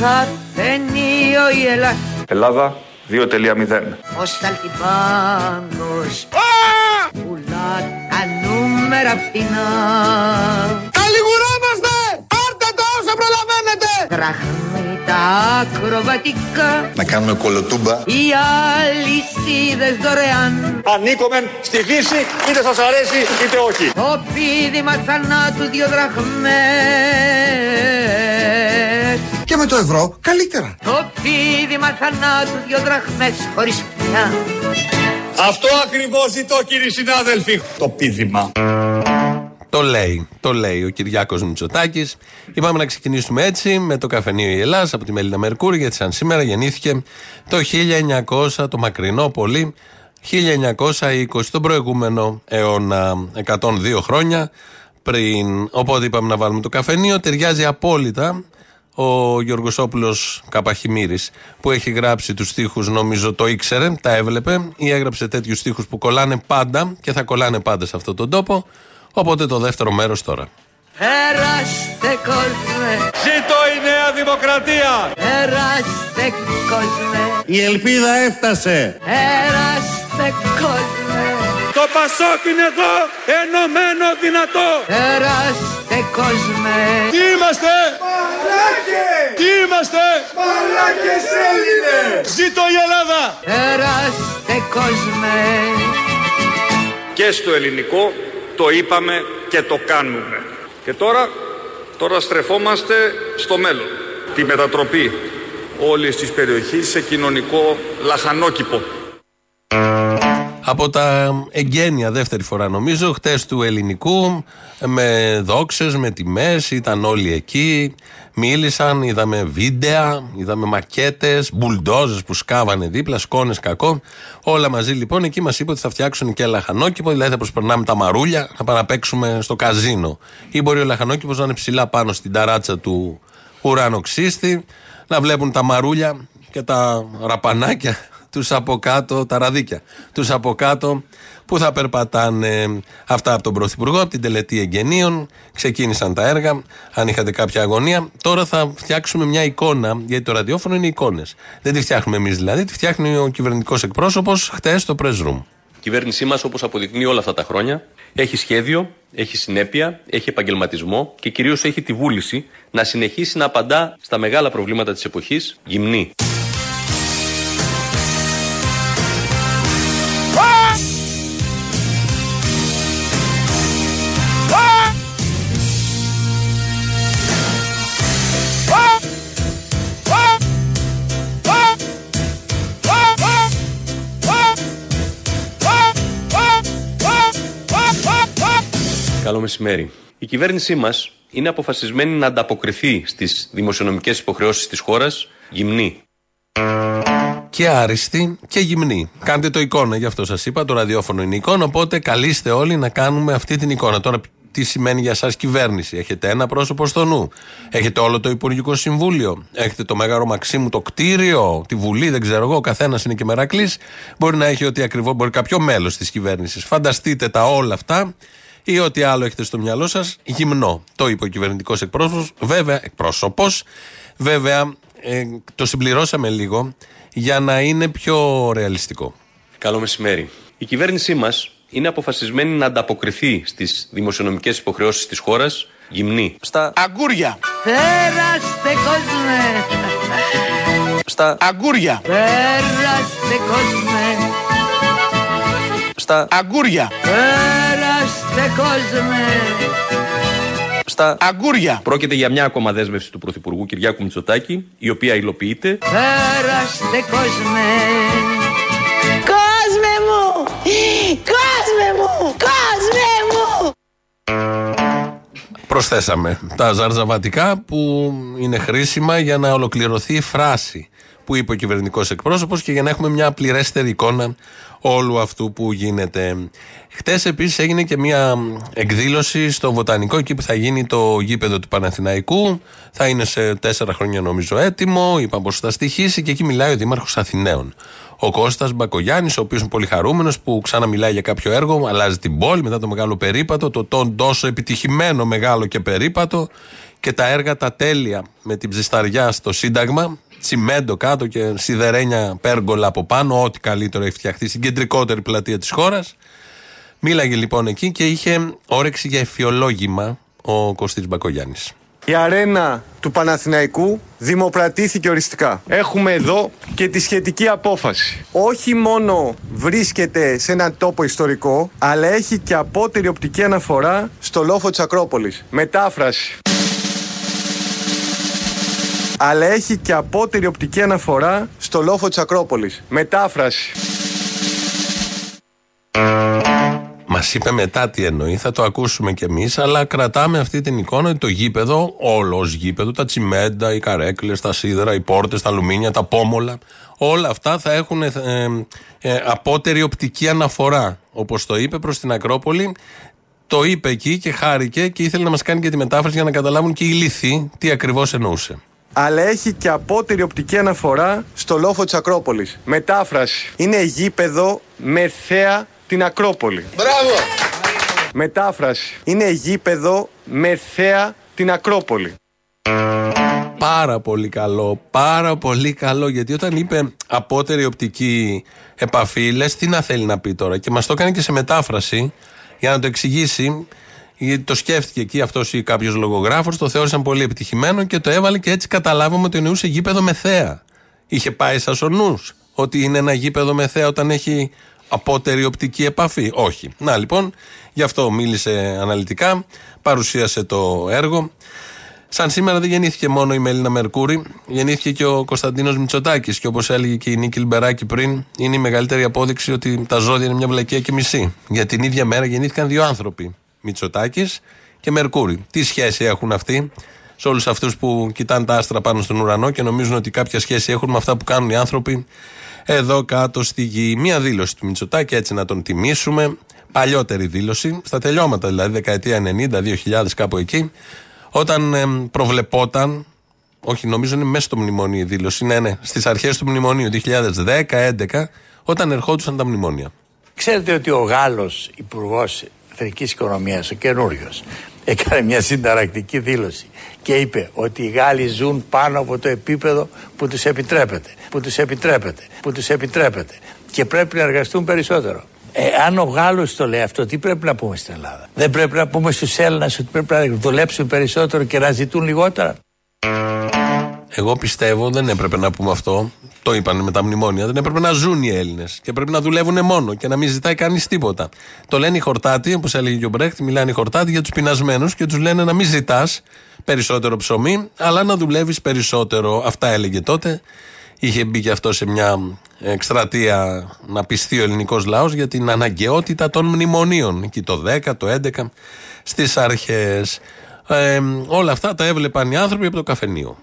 Στο καφενείο η Ελλάδα. Ελλάδα 2.0. Ο Σταλτιπάνος πουλά τα νούμερα φθηνά. Καλιγουρόμαστε! Πάρτε το όσο προλαβαίνετε! Δραχμή τα ακροβατικά. Να κάνουμε κολοτούμπα. Οι αλυσίδες δωρεάν. Ανήκομεν στη φύση, είτε σας αρέσει είτε όχι. Το πίδημα θανάτου δύο δραχμές. Και με το ευρώ καλύτερα. Το πίδημα θανάτου δύο δραχμές χωρίς πια. Αυτό ακριβώς ζητώ κύριοι συνάδελφοι. Το πίδημα. Το λέει, το λέει ο Κυριάκος Μητσοτάκης. Είπαμε να ξεκινήσουμε έτσι με το καφενείο Η Ελλάδα από τη Μελίνα Μερκούρη, γιατί σαν σήμερα γεννήθηκε το 1900, το μακρινό πολύ, 1920, τον προηγούμενο αιώνα, 102 χρόνια πριν. Οπότε είπαμε να βάλουμε το καφενείο. Ταιριάζει απόλυτα ο Γιώργος Όπουλος Καπαχημύρης που έχει γράψει τους στίχους νομίζω το ήξερε, τα έβλεπε ή έγραψε τέτοιους στίχους που κολλάνε πάντα και θα κολλάνε πάντα σε αυτόν τον τόπο. Οπότε το δεύτερο μέρος τώρα. Περάστε κόσμε, Ζήτω η Νέα Δημοκρατία. περάστε κόσμε, Η ελπίδα έφτασε. περάστε κόσμε, Το Πασόκ είναι εδώ, ενωμένο δυνατό. περάστε κόσμε, Τι είμαστε; Τι είμαστε; Μαλάκες Έλληνες! Ζήτω η Ελλάδα. περάστε κόσμε. Και στο ελληνικό το είπαμε και το κάνουμε. Και τώρα, τώρα στρεφόμαστε στο μέλλον. Τη μετατροπή όλης της περιοχής σε κοινωνικό λαχανόκηπο. Από τα εγγένεια δεύτερη φορά νομίζω χτες του ελληνικού με δόξες, με τιμές ήταν όλοι εκεί. Μίλησαν, είδαμε βίντεο είδαμε μακέτες, μπουλντόζες που σκάβανε δίπλα, σκόνες κακό. Όλα μαζί λοιπόν εκεί μας είπε ότι θα φτιάξουν και λαχανόκηπο δηλαδή θα προσπερνάμε τα μαρούλια να πάμε να παίξουμε στο καζίνο. Ή μπορεί ο λαχανόκηπος να είναι ψηλά πάνω στην ταράτσα του ουρανοξύστη να βλέπουν τα μαρούλια και τα ραπανάκια τους από κάτω, τα ραδίκια, τους από κάτω που θα περπατάνε αυτά από τον Πρωθυπουργό, από την τελετή εγγενείων. Ξεκίνησαν τα έργα, αν είχατε κάποια αγωνία. Τώρα θα φτιάξουμε μια εικόνα, γιατί το ραδιόφωνο είναι εικόνες. Δεν τη φτιάχνουμε εμείς δηλαδή, τη φτιάχνει ο κυβερνητικός εκπρόσωπος χτες στο press room. Η κυβέρνησή μας, όπως αποδεικνύει όλα αυτά τα χρόνια, έχει σχέδιο, έχει συνέπεια, έχει επαγγελματισμό και κυρίως έχει τη βούληση να συνεχίσει να απαντά στα μεγάλα προβλήματα της εποχής γυμνή. Καλό μεσημέρι. Η κυβέρνησή μας είναι αποφασισμένη να ανταποκριθεί στις δημοσιονομικές υποχρεώσεις της χώρας γυμνή. Και άριστη και γυμνή. Κάντε το εικόνα, γι' αυτό σας είπα. Το ραδιόφωνο είναι εικόνα. Οπότε καλείστε όλοι να κάνουμε αυτή την εικόνα. Τώρα, τι σημαίνει για εσά κυβέρνηση; Έχετε ένα πρόσωπο στο νου; Έχετε όλο το Υπουργικό Συμβούλιο; Έχετε το Μέγαρο Μαξίμου, το κτίριο, τη Βουλή, δεν ξέρω εγώ. Ο καθένας είναι και μερακλής. Μπορεί να έχει ό,τι ακριβώ, μπορεί κάποιο μέλος της κυβέρνησης. Φανταστείτε τα όλα αυτά ή ό,τι άλλο έχετε στο μυαλό σας, γυμνό. Το είπε ο κυβερνητικός εκπρόσωπος. Βέβαια, εκπρόσωπος, βέβαια, ε, το συμπληρώσαμε λίγο για να είναι πιο ρεαλιστικό. Καλό μεσημέρι. Η κυβέρνησή μας είναι αποφασισμένη να ανταποκριθεί στις δημοσιονομικές υποχρεώσεις της χώρας γυμνή. Στα, Αγκούρια! Περάστε κόσμε, στα, Αγκούρια! περάστε κόσμε, στα, Αγκούρια! Περάστε κόσμε, στα. Αγκούρια! Πρόκειται για μια ακόμα δέσμευση του Πρωθυπουργού Κυριάκου Μητσοτάκη, η οποία υλοποιείται περάστε κόσμε. Κόσμε μου, κόσμε μου, κόσμε μου. Προσθέσαμε τα ζαρζαβατικά που είναι χρήσιμα για να ολοκληρωθεί η φράση που είπε ο κυβερνητικός εκπρόσωπος και για να έχουμε μια πληρέστερη εικόνα όλου αυτού που γίνεται. Χτες επίσης έγινε και μια εκδήλωση στο Βοτανικό, εκεί που θα γίνει το γήπεδο του Παναθηναϊκού. Θα είναι σε τέσσερα χρόνια νομίζω έτοιμο. Είπαν πως θα στοιχήσει και εκεί μιλάει ο Δήμαρχος Αθηναίων. Ο Κώστας Μπακογιάννης, ο οποίος είναι πολύ χαρούμενος που ξαναμιλάει για κάποιο έργο, αλλάζει την πόλη μετά το μεγάλο περίπατο, το τον τόσο επιτυχημένο μεγάλο και περίπατο και τα έργα τα τέλεια με την ψισταριά στο Σύνταγμα, τσιμέντο κάτω και σιδερένια πέργολα από πάνω, ό,τι καλύτερο έχει φτιαχτεί στην κεντρικότερη πλατεία της χώρας. Μίλαγε λοιπόν εκεί και είχε όρεξη για εφιολόγημα ο Κωστής Μπακογιάννης. Η αρένα του Παναθηναϊκού δημοπρατήθηκε οριστικά. Έχουμε εδώ και τη σχετική απόφαση. Όχι μόνο βρίσκεται σε έναν τόπο ιστορικό, αλλά έχει και απότερη οπτική αναφορά στο λόφο της Ακρόπολης. Μετάφραση. Αλλά έχει και απότερη οπτική αναφορά στο λόφο της Ακρόπολης. Μετάφραση. Μας είπε μετά τι εννοεί, θα το ακούσουμε κι εμείς, αλλά κρατάμε αυτή την εικόνα ότι το γήπεδο, όλο ως γήπεδο, τα τσιμέντα, οι καρέκλες, τα σίδερα, οι πόρτες, τα αλουμίνια, τα πόμολα, όλα αυτά θα έχουν ε, ε, απότερη οπτική αναφορά. Όπως το είπε προς την Ακρόπολη, το είπε εκεί και χάρηκε και ήθελε να μας κάνει και τη μετάφραση για να καταλάβουν και οι λύθοι τι ακριβώς εννοούσε. Αλλά έχει και απότερη οπτική αναφορά στο λόφο της Ακρόπολης. Μετάφραση. Είναι γήπεδο με θέα την Ακρόπολη. Μπράβο! Μετάφραση. Είναι γήπεδο με θέα την Ακρόπολη. Πάρα πολύ καλό, πάρα πολύ καλό γιατί όταν είπε απότερη οπτική επαφή λες τι να θέλει να πει τώρα; Και μας το έκανε και σε μετάφραση για να το εξηγήσει γιατί το σκέφτηκε εκεί αυτός ή κάποιος λογογράφος το θεώρησαν πολύ επιτυχημένο και το έβαλε και έτσι καταλάβαμε ότι εννοούσε γήπεδο με θέα είχε πάει σας ο νους ότι είναι ένα γήπεδο με θέα όταν έχει απότερη οπτική επαφή όχι να λοιπόν γι' αυτό μίλησε αναλυτικά παρουσίασε το έργο Σαν σήμερα δεν γεννήθηκε μόνο η Μελίνα Μερκούρη, γεννήθηκε και ο Κωνσταντίνος Μητσοτάκης. Και όπως έλεγε και η Νίκη Λιμπεράκη πριν, είναι η μεγαλύτερη απόδειξη ότι τα ζώδια είναι μια βλακία και μισή. Για την ίδια μέρα γεννήθηκαν δύο άνθρωποι, Μητσοτάκης και Μερκούρη. Τι σχέση έχουν αυτοί σε όλους αυτούς που κοιτάνε τα άστρα πάνω στον ουρανό και νομίζουν ότι κάποια σχέση έχουν με αυτά που κάνουν οι άνθρωποι εδώ κάτω στη γη. Μία δήλωση του Μητσοτάκη, έτσι να τον τιμήσουμε. Παλιότερη δήλωση, στα τελειώματα δηλαδή, δεκαετία 90-2000, κάπου εκεί, όταν εμ, προβλεπόταν, όχι νομίζω είναι μέσα στο μνημόνιο η δήλωση, ναι, ναι, στις αρχές του μνημονίου 2010-2011, όταν ερχόντουσαν τα μνημόνια. Ξέρετε ότι ο Γάλλος Υπουργός Εθνική Οικονομίας, ο καινούριος, έκανε μια συνταρακτική δήλωση και είπε ότι οι Γάλλοι ζουν πάνω από το επίπεδο που τους επιτρέπεται, που τους επιτρέπεται, που τους επιτρέπεται και πρέπει να εργαστούν περισσότερο. Ε, αν ο Γάλλος το λέει αυτό, τι πρέπει να πούμε στην Ελλάδα; Δεν πρέπει να πούμε στους Έλληνες ότι πρέπει να δουλέψουν περισσότερο και να ζητούν λιγότερα; Εγώ πιστεύω δεν έπρεπε να πούμε αυτό. Το είπαν με τα μνημόνια. Δεν έπρεπε να ζουν οι Έλληνες και πρέπει να δουλεύουν μόνο και να μην ζητάει κανείς τίποτα. Το λένε οι χορτάτοι, όπως έλεγε και ο Μπρέχτη, μιλάνε οι χορτάτοι για τους πεινασμένους και τους λένε να μην ζητάς περισσότερο ψωμί, αλλά να δουλεύεις περισσότερο. Αυτά έλεγε τότε. Είχε μπει και αυτό σε μια εκστρατεία να πιστεί ο ελληνικός λαός για την αναγκαιότητα των μνημονίων. Εκεί το 10, το 11, στις αρχές. Ε, όλα αυτά τα έβλεπαν οι άνθρωποι από το καφενείο.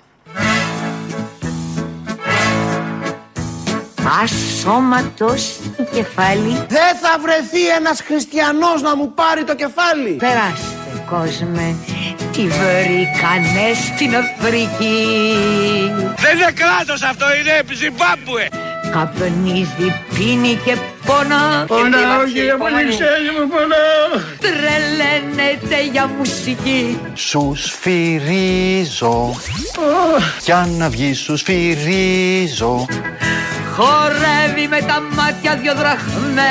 Ασώματος του κεφάλι. Δεν θα βρεθεί ένας χριστιανός να μου πάρει το κεφάλι. Περάστε κόσμε, τι βρήκανε στην Αφρική. Δεν είναι κράτος αυτό, είναι Ζιμπάμπουε. Καπνίζει, πίνει και πονά. Πονάω κύριε Πολυξέλη μου, πονάω. Τρελαίνεται για μουσική. Σους σφυρίζω Για να βγει σους σφυρίζω Χορεύει με τα μάτια δυο δραχμές.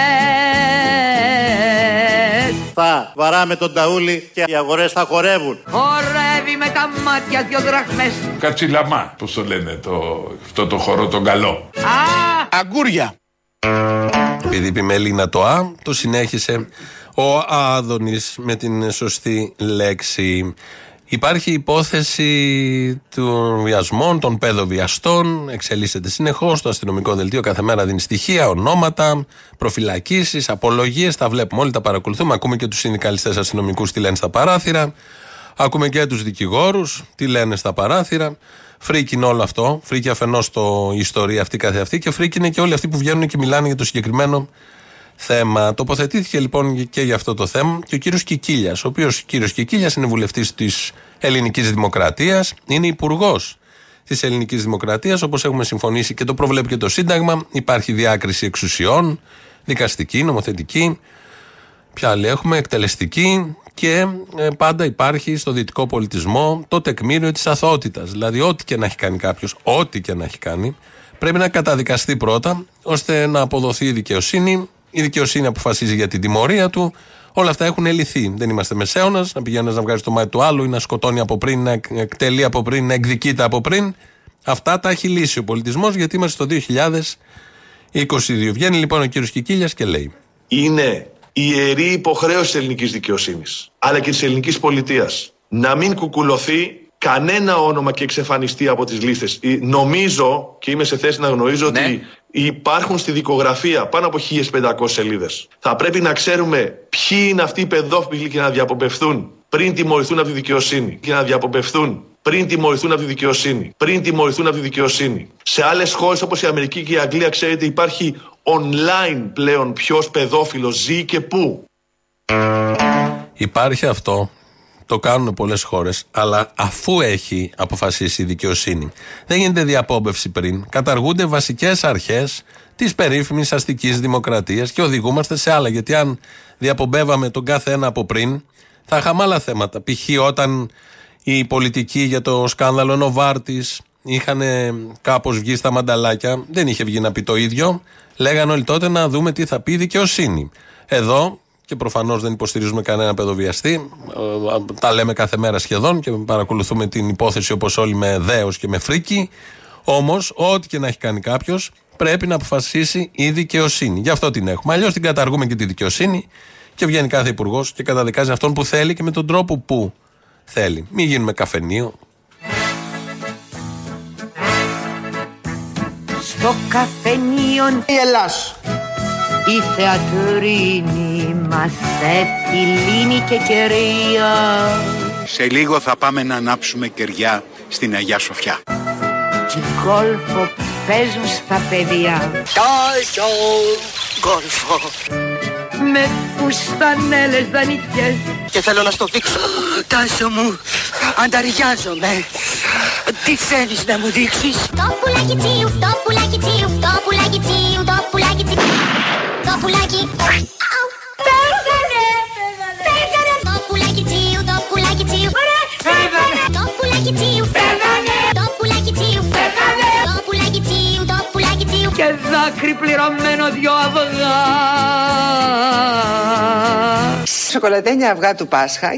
Θα βαράμε τον ταούλι και οι αγορές θα χορεύουν. Χορεύει με τα μάτια δυο δραχμές. Κατσιλαμά, πώς το λένε, το, αυτό το χορό τον καλό. Α, Αγκούρια. Επειδή είπε Μελίνα το Α, το συνέχισε ο Άδωνης με την σωστή λέξη. Υπάρχει υπόθεση των βιασμών, των παιδοβιαστών, εξελίσσεται συνεχώς. Το αστυνομικό δελτίο κάθε μέρα δίνει στοιχεία, ονόματα, προφυλακίσεις, απολογίες. Τα βλέπουμε όλοι, τα παρακολουθούμε. Ακούμε και τους συνδικαλιστές αστυνομικούς τι λένε στα παράθυρα. Ακούμε και τους δικηγόρους τι λένε στα παράθυρα. Φρίκη όλο αυτό. Φρίκη αφενός το η ιστορία αυτή καθεαυτή και φρίκη είναι και όλοι αυτοί που βγαίνουν και μιλάνε για το συγκεκριμένο θέμα. Τοποθετήθηκε λοιπόν και για αυτό το θέμα και ο κύριος Κικίλιας, ο οποίος κύριος Κικίλιας είναι βουλευτής της Ελληνικής Δημοκρατίας, είναι υπουργός της Ελληνικής Δημοκρατίας, όπως έχουμε συμφωνήσει και το προβλέπει και το Σύνταγμα. Υπάρχει διάκριση εξουσιών, δικαστική, νομοθετική. Ποια άλλη έχουμε, εκτελεστική Και ε, πάντα υπάρχει στο δυτικό πολιτισμό το τεκμήριο της αθωότητα. Δηλαδή, ό,τι και να έχει κάνει κάποιος, ό,τι και να έχει κάνει, πρέπει να καταδικαστεί πρώτα, ώστε να αποδοθεί η δικαιοσύνη. Η δικαιοσύνη αποφασίζει για την τιμωρία του. Όλα αυτά έχουν λυθεί. Δεν είμαστε μεσαίωνας, να πηγαίνει να βγάζει το μάτι του άλλου ή να σκοτώνει από πριν, να εκτελεί από πριν, να εκδικείται από πριν. Αυτά τα έχει λύσει ο πολιτισμός γιατί είμαστε στο 2022. Βγαίνει λοιπόν ο κύριος Κικίλιας και λέει. Είναι η ιερή υποχρέωση της ελληνικής δικαιοσύνης, αλλά και της ελληνικής πολιτείας, να μην κουκουλωθεί κανένα όνομα και εξαφανιστεί από τις λίστες. Ε, Νομίζω και είμαι σε θέση να γνωρίζω ότι υπάρχουν στη δικογραφία πάνω από 1500 σελίδες. Θα πρέπει να ξέρουμε ποιοι είναι αυτοί οι παιδόφιλοι και να διαποπευθούν πριν τιμωρηθούν από τη δικαιοσύνη. Και να διαποπευθούν πριν τιμωρηθούν από τη δικαιοσύνη. Πριν τιμωρηθούν από τη δικαιοσύνη. Σε άλλες χώρες όπως η Αμερική και η Αγγλία, ξέρετε, υπάρχει online πλέον ποιος παιδόφιλος ζει και πού. Υπάρχει αυτό. Το κάνουν πολλές χώρες, αλλά αφού έχει αποφασίσει η δικαιοσύνη. Δεν γίνεται διαπόμπευση πριν. Καταργούνται βασικές αρχές της περίφημης αστικής δημοκρατίας και οδηγούμαστε σε άλλα. Γιατί αν διαπομπεύαμε τον κάθε ένα από πριν, θα είχαμε άλλα θέματα. Π.χ. όταν οι πολιτικοί για το σκάνδαλο Νοβάρτης είχαν κάπως βγει στα μανταλάκια, δεν είχε βγει να πει το ίδιο. Λέγανε όλοι τότε να δούμε τι θα πει η δικαιοσύνη. Εδώ και προφανώς δεν υποστηρίζουμε κανένα παιδοβιαστή. Ε, τα λέμε κάθε μέρα σχεδόν και παρακολουθούμε την υπόθεση όπως όλοι με δέος και με φρίκι. Όμως, ό,τι και να έχει κάνει κάποιος, πρέπει να αποφασίσει η δικαιοσύνη. Γι' αυτό την έχουμε. Αλλιώς την καταργούμε και τη δικαιοσύνη και βγαίνει κάθε υπουργός και καταδικάζει αυτόν που θέλει και με τον τρόπο που θέλει. Μην γίνουμε καφενείο. Στο καφενείο Η Ελλάς. η θεατρίνη μας επιλύνει και κερία Σε λίγο θα πάμε να ανάψουμε κεριά στην Αγιά Σοφιά. και γκολφο παίζουν στα παιδιά Τάσο γκολφο. Με φουστανέλες δανεικές Και θέλω να στο δείξω. Τάσο μου, ανταριάζομαι. Τι θέλεις να μου δείξεις; Το πουλάκι τσίου, το πουλάκι τσίου, το πουλάκι τσίου, το πουλάκι τσίου. Το πουλάκι. Αου. Πέθανε! Πέθανε! Το πουλάκι τσίου, το πουλάκι τσίου. Πέθανε! Το πουλάκι τσίου. Και δάκρυ πληρωμένο δυο αυγά Σοκολατένια αυγά του Πάσχα.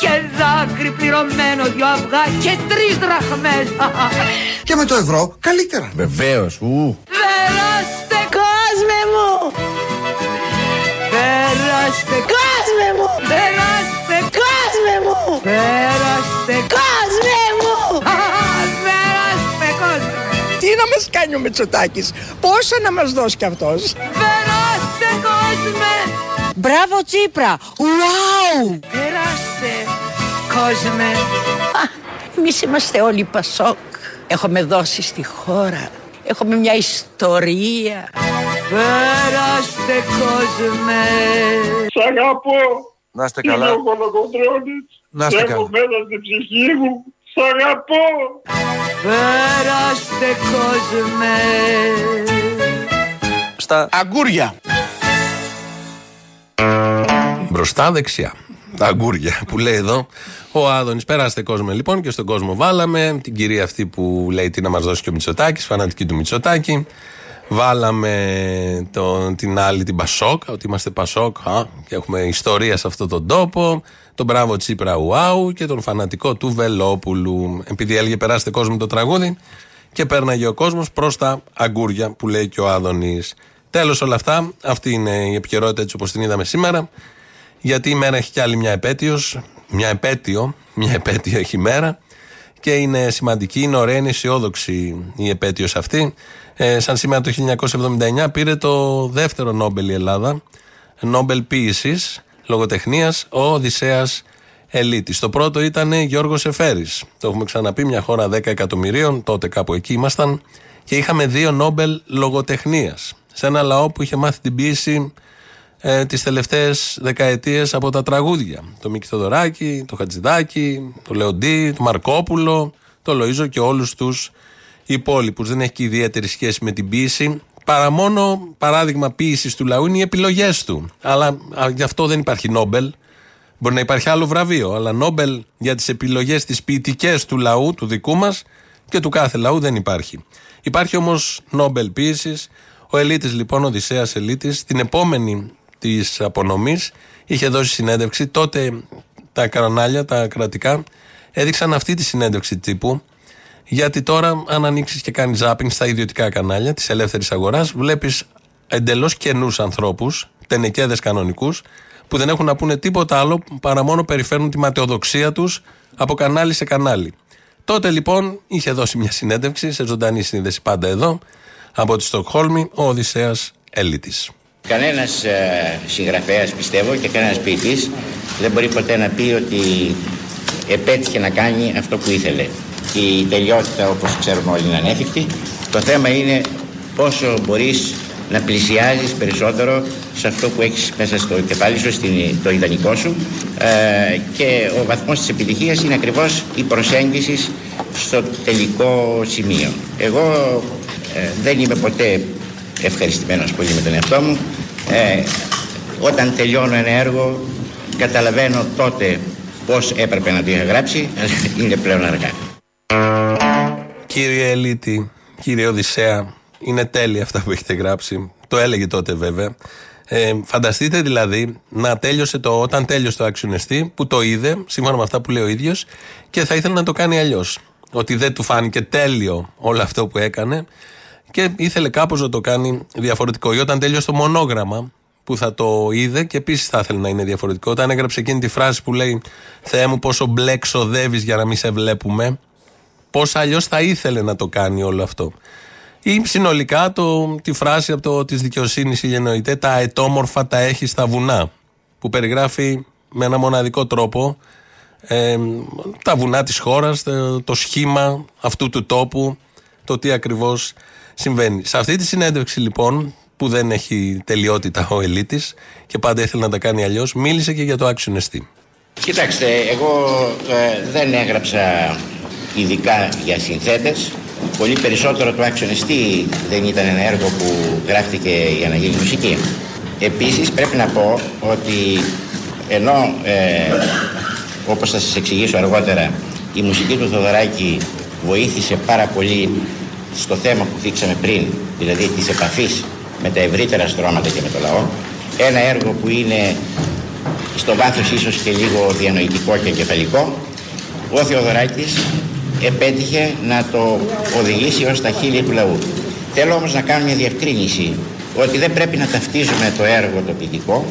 και δάκρυ πληρωμένο δυο αυγά και τρεις δραχμές Και με το ευρώ καλύτερα. Βεβαίως. Ου. Περάστε Κόσμε μου. Περάστε Κόσμε μου. Περάστε Κόσμε μου. Περάστε Κόσμε μας κάνει ο Μητσοτάκης. Πόσα να μας δώσει κι αυτός. Περάστε κόσμε Μπράβο Τσίπρα. Ουάου. Περάστε κόσμε Εμείς είμαστε όλοι Πασόκ. Έχουμε δώσει στη χώρα. Έχουμε μια ιστορία. Περάστε κόσμε Σ' αγαπώ. Να είστε Είμαι καλά. ο Κολοκοντρώνης. Να είστε Έχω καλά. μέσα στην ψυχή μου. Σ' αγαπώ. Περάστε κόσμε Στα Αγκούρια. Μπροστά δεξιά. Τα αγκούρια που λέει εδώ ο Άδωνης. Περάστε κόσμο λοιπόν και στον κόσμο βάλαμε την κυρία αυτή που λέει τι να μας δώσει και ο Μητσοτάκης, φανατική του Μητσοτάκη. Βάλαμε τον, την άλλη την Πασόκ, ότι είμαστε Πασόκ α, και έχουμε ιστορία σε αυτόν τον τόπο. Τον μπράβο Τσίπρα Ουάου και τον φανατικό του Βελόπουλου. Επειδή έλεγε περάστε κόσμο το τραγούδι και πέρναγε ο κόσμος προς τα αγκούρια που λέει και ο Άδωνης. Τέλος όλα αυτά, αυτή είναι η επικαιρότητα έτσι όπως την είδαμε σήμερα. Γιατί η μέρα έχει κι άλλη μια επέτειος. Μια επέτειο, μια επέτειο έχει η μέρα. Και είναι σημαντική, είναι ωραία, είναι αισιόδοξη η επέτειος αυτή. Ε, σαν σήμερα το 1979 πήρε το δεύτερο Νόμπελ η Ελλάδα. Νόμπελ ποιήση, λογοτεχνίας, ο Οδυσσέας Ελίτης. Το πρώτο ήταν Γιώργος Εφέρης. Το έχουμε ξαναπεί, μια χώρα 10 εκατομμυρίων, τότε κάπου εκεί ήμασταν. Και είχαμε δύο Νόμπελ λογοτεχνίας. Σε ένα λαό που είχε μάθει την ποιήση ε, τις τελευταίες δεκαετίες από τα τραγούδια. Το Μίκη Θοδωράκη, το Χατζηδάκη, το Λεοντή, το Μαρκόπουλο, το Λοΐζο και όλους τους υπόλοιπους. Δεν έχει και ιδιαίτερη σχέση με την ποιήση. Παρά μόνο παράδειγμα ποιήση του λαού είναι οι επιλογές του. Αλλά α, γι' αυτό δεν υπάρχει Νόμπελ. Μπορεί να υπάρχει άλλο βραβείο, αλλά Νόμπελ για τις επιλογές τις ποιητικές του λαού, του δικού μας και του κάθε λαού δεν υπάρχει. Υπάρχει όμως Νόμπελ ποιήση. Ο Ελίτης, λοιπόν, ο Οδυσσέας Ελίτης, την επόμενη της απονομής είχε δώσει συνέντευξη. Τότε τα κανάλια, τα κρατικά, έδειξαν αυτή τη συνέντευξη τύπου. Γιατί τώρα, αν ανοίξεις και κάνεις ζάπινγκ στα ιδιωτικά κανάλια της ελεύθερης αγοράς, βλέπεις εντελώς καινούς ανθρώπους, τενεκέδε κανονικούς, που δεν έχουν να πούνε τίποτα άλλο παρά μόνο περιφέρουν τη ματαιοδοξία τους από κανάλι σε κανάλι. Τότε λοιπόν είχε δώσει μια συνέντευξη σε ζωντανή σύνδεση πάντα εδώ από τη Στοκχόλμη ο Οδυσσέας Ελίτης. Κανένας ε, συγγραφέας πιστεύω και κανένας ποιητής δεν μπορεί ποτέ να πει ότι επέτυχε να κάνει αυτό που ήθελε. Η τελειότητα όπως ξέρουμε όλοι είναι ανέφικτη. Το θέμα είναι πόσο μπορείς να πλησιάζεις περισσότερο σε αυτό που έχεις μέσα στο κεφάλι σου, στην, το ιδανικό σου ε, και ο βαθμός της επιτυχίας είναι ακριβώς η προσέγγισης στο τελικό σημείο. Εγώ ε, δεν είμαι ποτέ ευχαριστημένος πολύ με τον εαυτό μου. Ε, όταν τελειώνω ένα έργο καταλαβαίνω τότε πώς έπρεπε να το είχα γράψει, είναι πλέον αργά. Κύριε Ελίτη, κύριε Οδυσσέα, είναι τέλεια αυτά που έχετε γράψει. Το έλεγε τότε βέβαια. Ε, φανταστείτε δηλαδή να τέλειωσε το, όταν τέλειωσε το άξιον που το είδε, σύμφωνα με αυτά που λέει ο ίδιος, και θα ήθελε να το κάνει αλλιώς. Ότι δεν του φάνηκε τέλειο όλο αυτό που έκανε και ήθελε κάπως να το κάνει διαφορετικό. Ή όταν τέλειωσε το μονόγραμμα που θα το είδε και επίσης θα ήθελε να είναι διαφορετικό. Όταν έγραψε εκείνη τη φράση που λέει Θεέ μου, πόσο μπλε ξοδεύει για να μην σε βλέπουμε, πώς αλλιώς θα ήθελε να το κάνει όλο αυτό. Ή συνολικά το, τη φράση από το της δικαιοσύνης η Τα ετόμορφα τα έχει στα βουνά. Που περιγράφει με ένα μοναδικό τρόπο ε, τα βουνά της χώρας, το, το σχήμα αυτού του τόπου, το τι ακριβώς συμβαίνει. Σε αυτή τη συνέντευξη λοιπόν, που δεν έχει τελειότητα ο ελίτης και πάντα ήθελε να τα κάνει αλλιώς, μίλησε και για το άξιο εστί. Κοιτάξτε, εγώ ε, δεν έγραψα ειδικά για συνθέτες. Πολύ περισσότερο το άξιο εστί δεν ήταν ένα έργο που γράφτηκε για να γίνει μουσική. Επίσης πρέπει να πω ότι ενώ ε, όπως θα σας εξηγήσω αργότερα η μουσική του Θοδωράκη βοήθησε πάρα πολύ στο θέμα που δείξαμε πριν δηλαδή της επαφής με τα ευρύτερα στρώματα και με το λαό ένα έργο που είναι στο βάθος ίσως και λίγο διανοητικό και εγκεφαλικό ο Θεοδωράκης επέτυχε να το οδηγήσει ως τα χείλη του λαού. Θέλω όμως να κάνω μια διευκρίνηση ότι δεν πρέπει να ταυτίζουμε το έργο το ποιητικό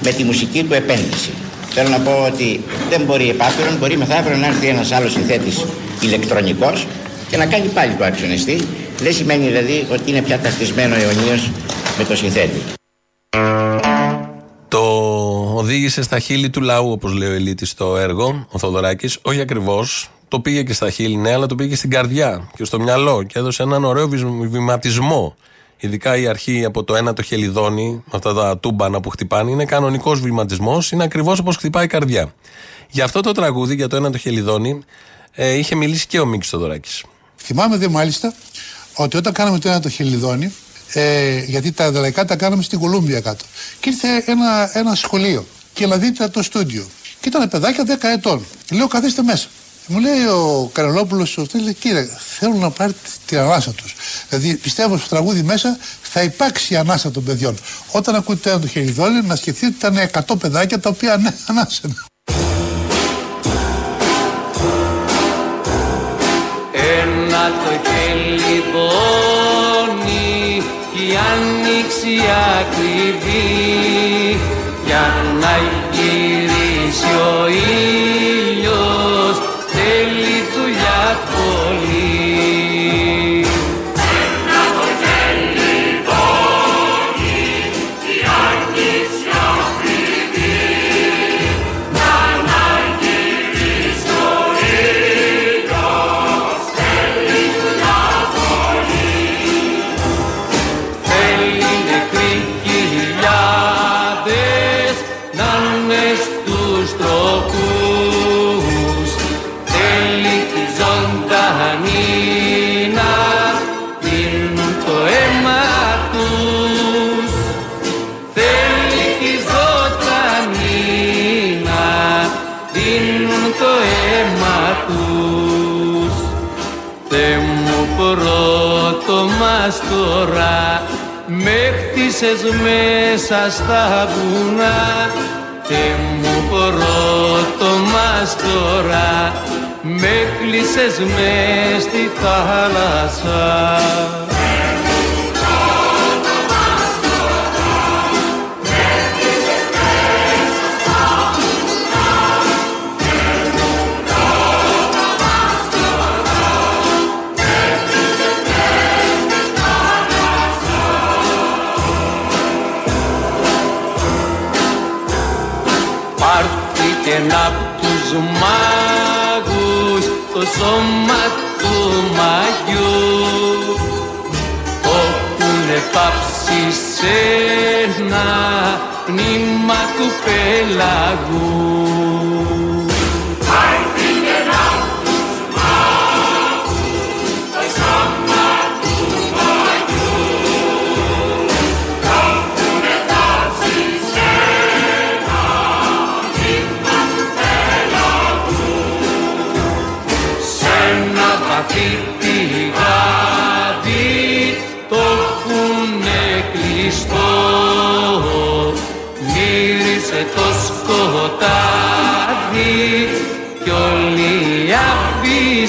με τη μουσική του επένδυση. Θέλω να πω ότι δεν μπορεί επάπειρον, μπορεί μεθαύριο να έρθει ένας άλλος συνθέτης ηλεκτρονικός και να κάνει πάλι το άξιονιστή. Δεν σημαίνει δηλαδή ότι είναι πια ταυτισμένο αιωνίως με το συνθέτη. Το οδήγησε στα χείλη του λαού, όπως λέει ο Ελίτης στο έργο, ο Θοδωράκης, όχι ακριβώς, το πήγε και στα χείλη, ναι, αλλά το πήγε και στην καρδιά και στο μυαλό και έδωσε έναν ωραίο βηματισμό. Ειδικά η αρχή από το ένα το χελιδόνι, αυτά τα τούμπανα που χτυπάνε, είναι κανονικός βηματισμός, είναι ακριβώς όπως χτυπάει η καρδιά. Για αυτό το τραγούδι, για το ένα το χελιδόνι, ε, είχε μιλήσει και ο Μίξ Θοδωράκη. Θυμάμαι δε μάλιστα ότι όταν κάναμε το ένα το χελιδόνι, ε, γιατί τα δελαϊκά τα κάναμε στην Κολούμπια κάτω, και ήρθε ένα, ένα σχολείο και να δείτε το στούντιο. Και ήταν παιδάκια 10 ετών. Λέω καθίστε μέσα. Μου λέει ο Καρολόπουλο, λέει, κύριε, θέλουν να πάρει την ανάσα τους. Δηλαδή πιστεύω στο τραγούδι μέσα θα υπάρξει η ανάσα των παιδιών. Όταν ακούτε ένα το χεριδόνι, να σκεφτείτε ότι ήταν 100 παιδάκια τα οποία ναι, ανάσαν. Ένα το χελιδόνι η άνοιξη ακριβή για να γυρίσει ο ήλιος χτίσες μέσα στα βουνά Θε μου πρώτο μας τώρα. Με κλείσες μες στη θάλασσα απ' τους μάγους το σώμα του μαγιού. Όπουνε πάψεις σε ένα πνήμα του πελαγού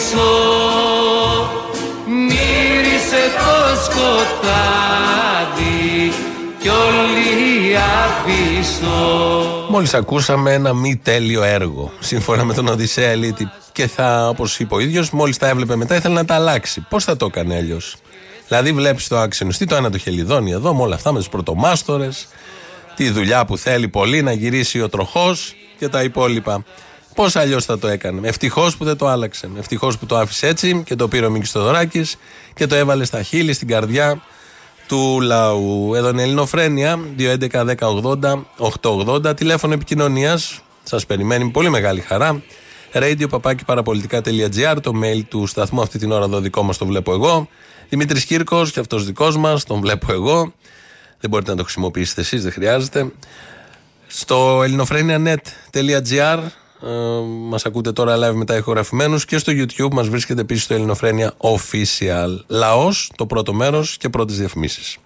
απίσω Μύρισε το σκοτάδι κι όλη απίσω Μόλις ακούσαμε ένα μη τέλειο έργο, σύμφωνα με τον Οδυσσέα Ελίτη. Και θα, όπως είπε ο ίδιος, μόλις τα έβλεπε μετά ήθελε να τα αλλάξει. Πώς θα το έκανε αλλιώς; Δηλαδή βλέπεις το αξιονιστή, το ένα το χελιδόνι εδώ, με όλα αυτά, με τους πρωτομάστορες, τη δουλειά που θέλει πολύ να γυρίσει ο τροχός και τα υπόλοιπα. Πώς αλλιώς θα το έκανε. Ευτυχώς που δεν το άλλαξε. Ευτυχώς που το άφησε έτσι και το πήρε ο Μίκης Στοδωράκη και το έβαλε στα χείλη, στην καρδιά του λαού. Εδώ είναι η Ελληνοφρένεια, 2.11.10.80.880, τηλέφωνο επικοινωνίας. Σας περιμένει με πολύ μεγάλη χαρά. Radio papakiparapolitica.gr, το mail του σταθμού αυτή την ώρα εδώ δικό μας το βλέπω εγώ. Δημήτρης Κύρκος και αυτός δικός μας, τον βλέπω εγώ. Δεν μπορείτε να το χρησιμοποιήσετε εσείς, δεν χρειάζεται. Στο ελληνοφρένια.net.gr ε, μας ακούτε τώρα live μετά ηχογραφημένους και στο YouTube μας βρίσκεται επίσης στο Ελληνοφρένια Official. Λαός, το πρώτο μέρος και πρώτες διαφημίσεις.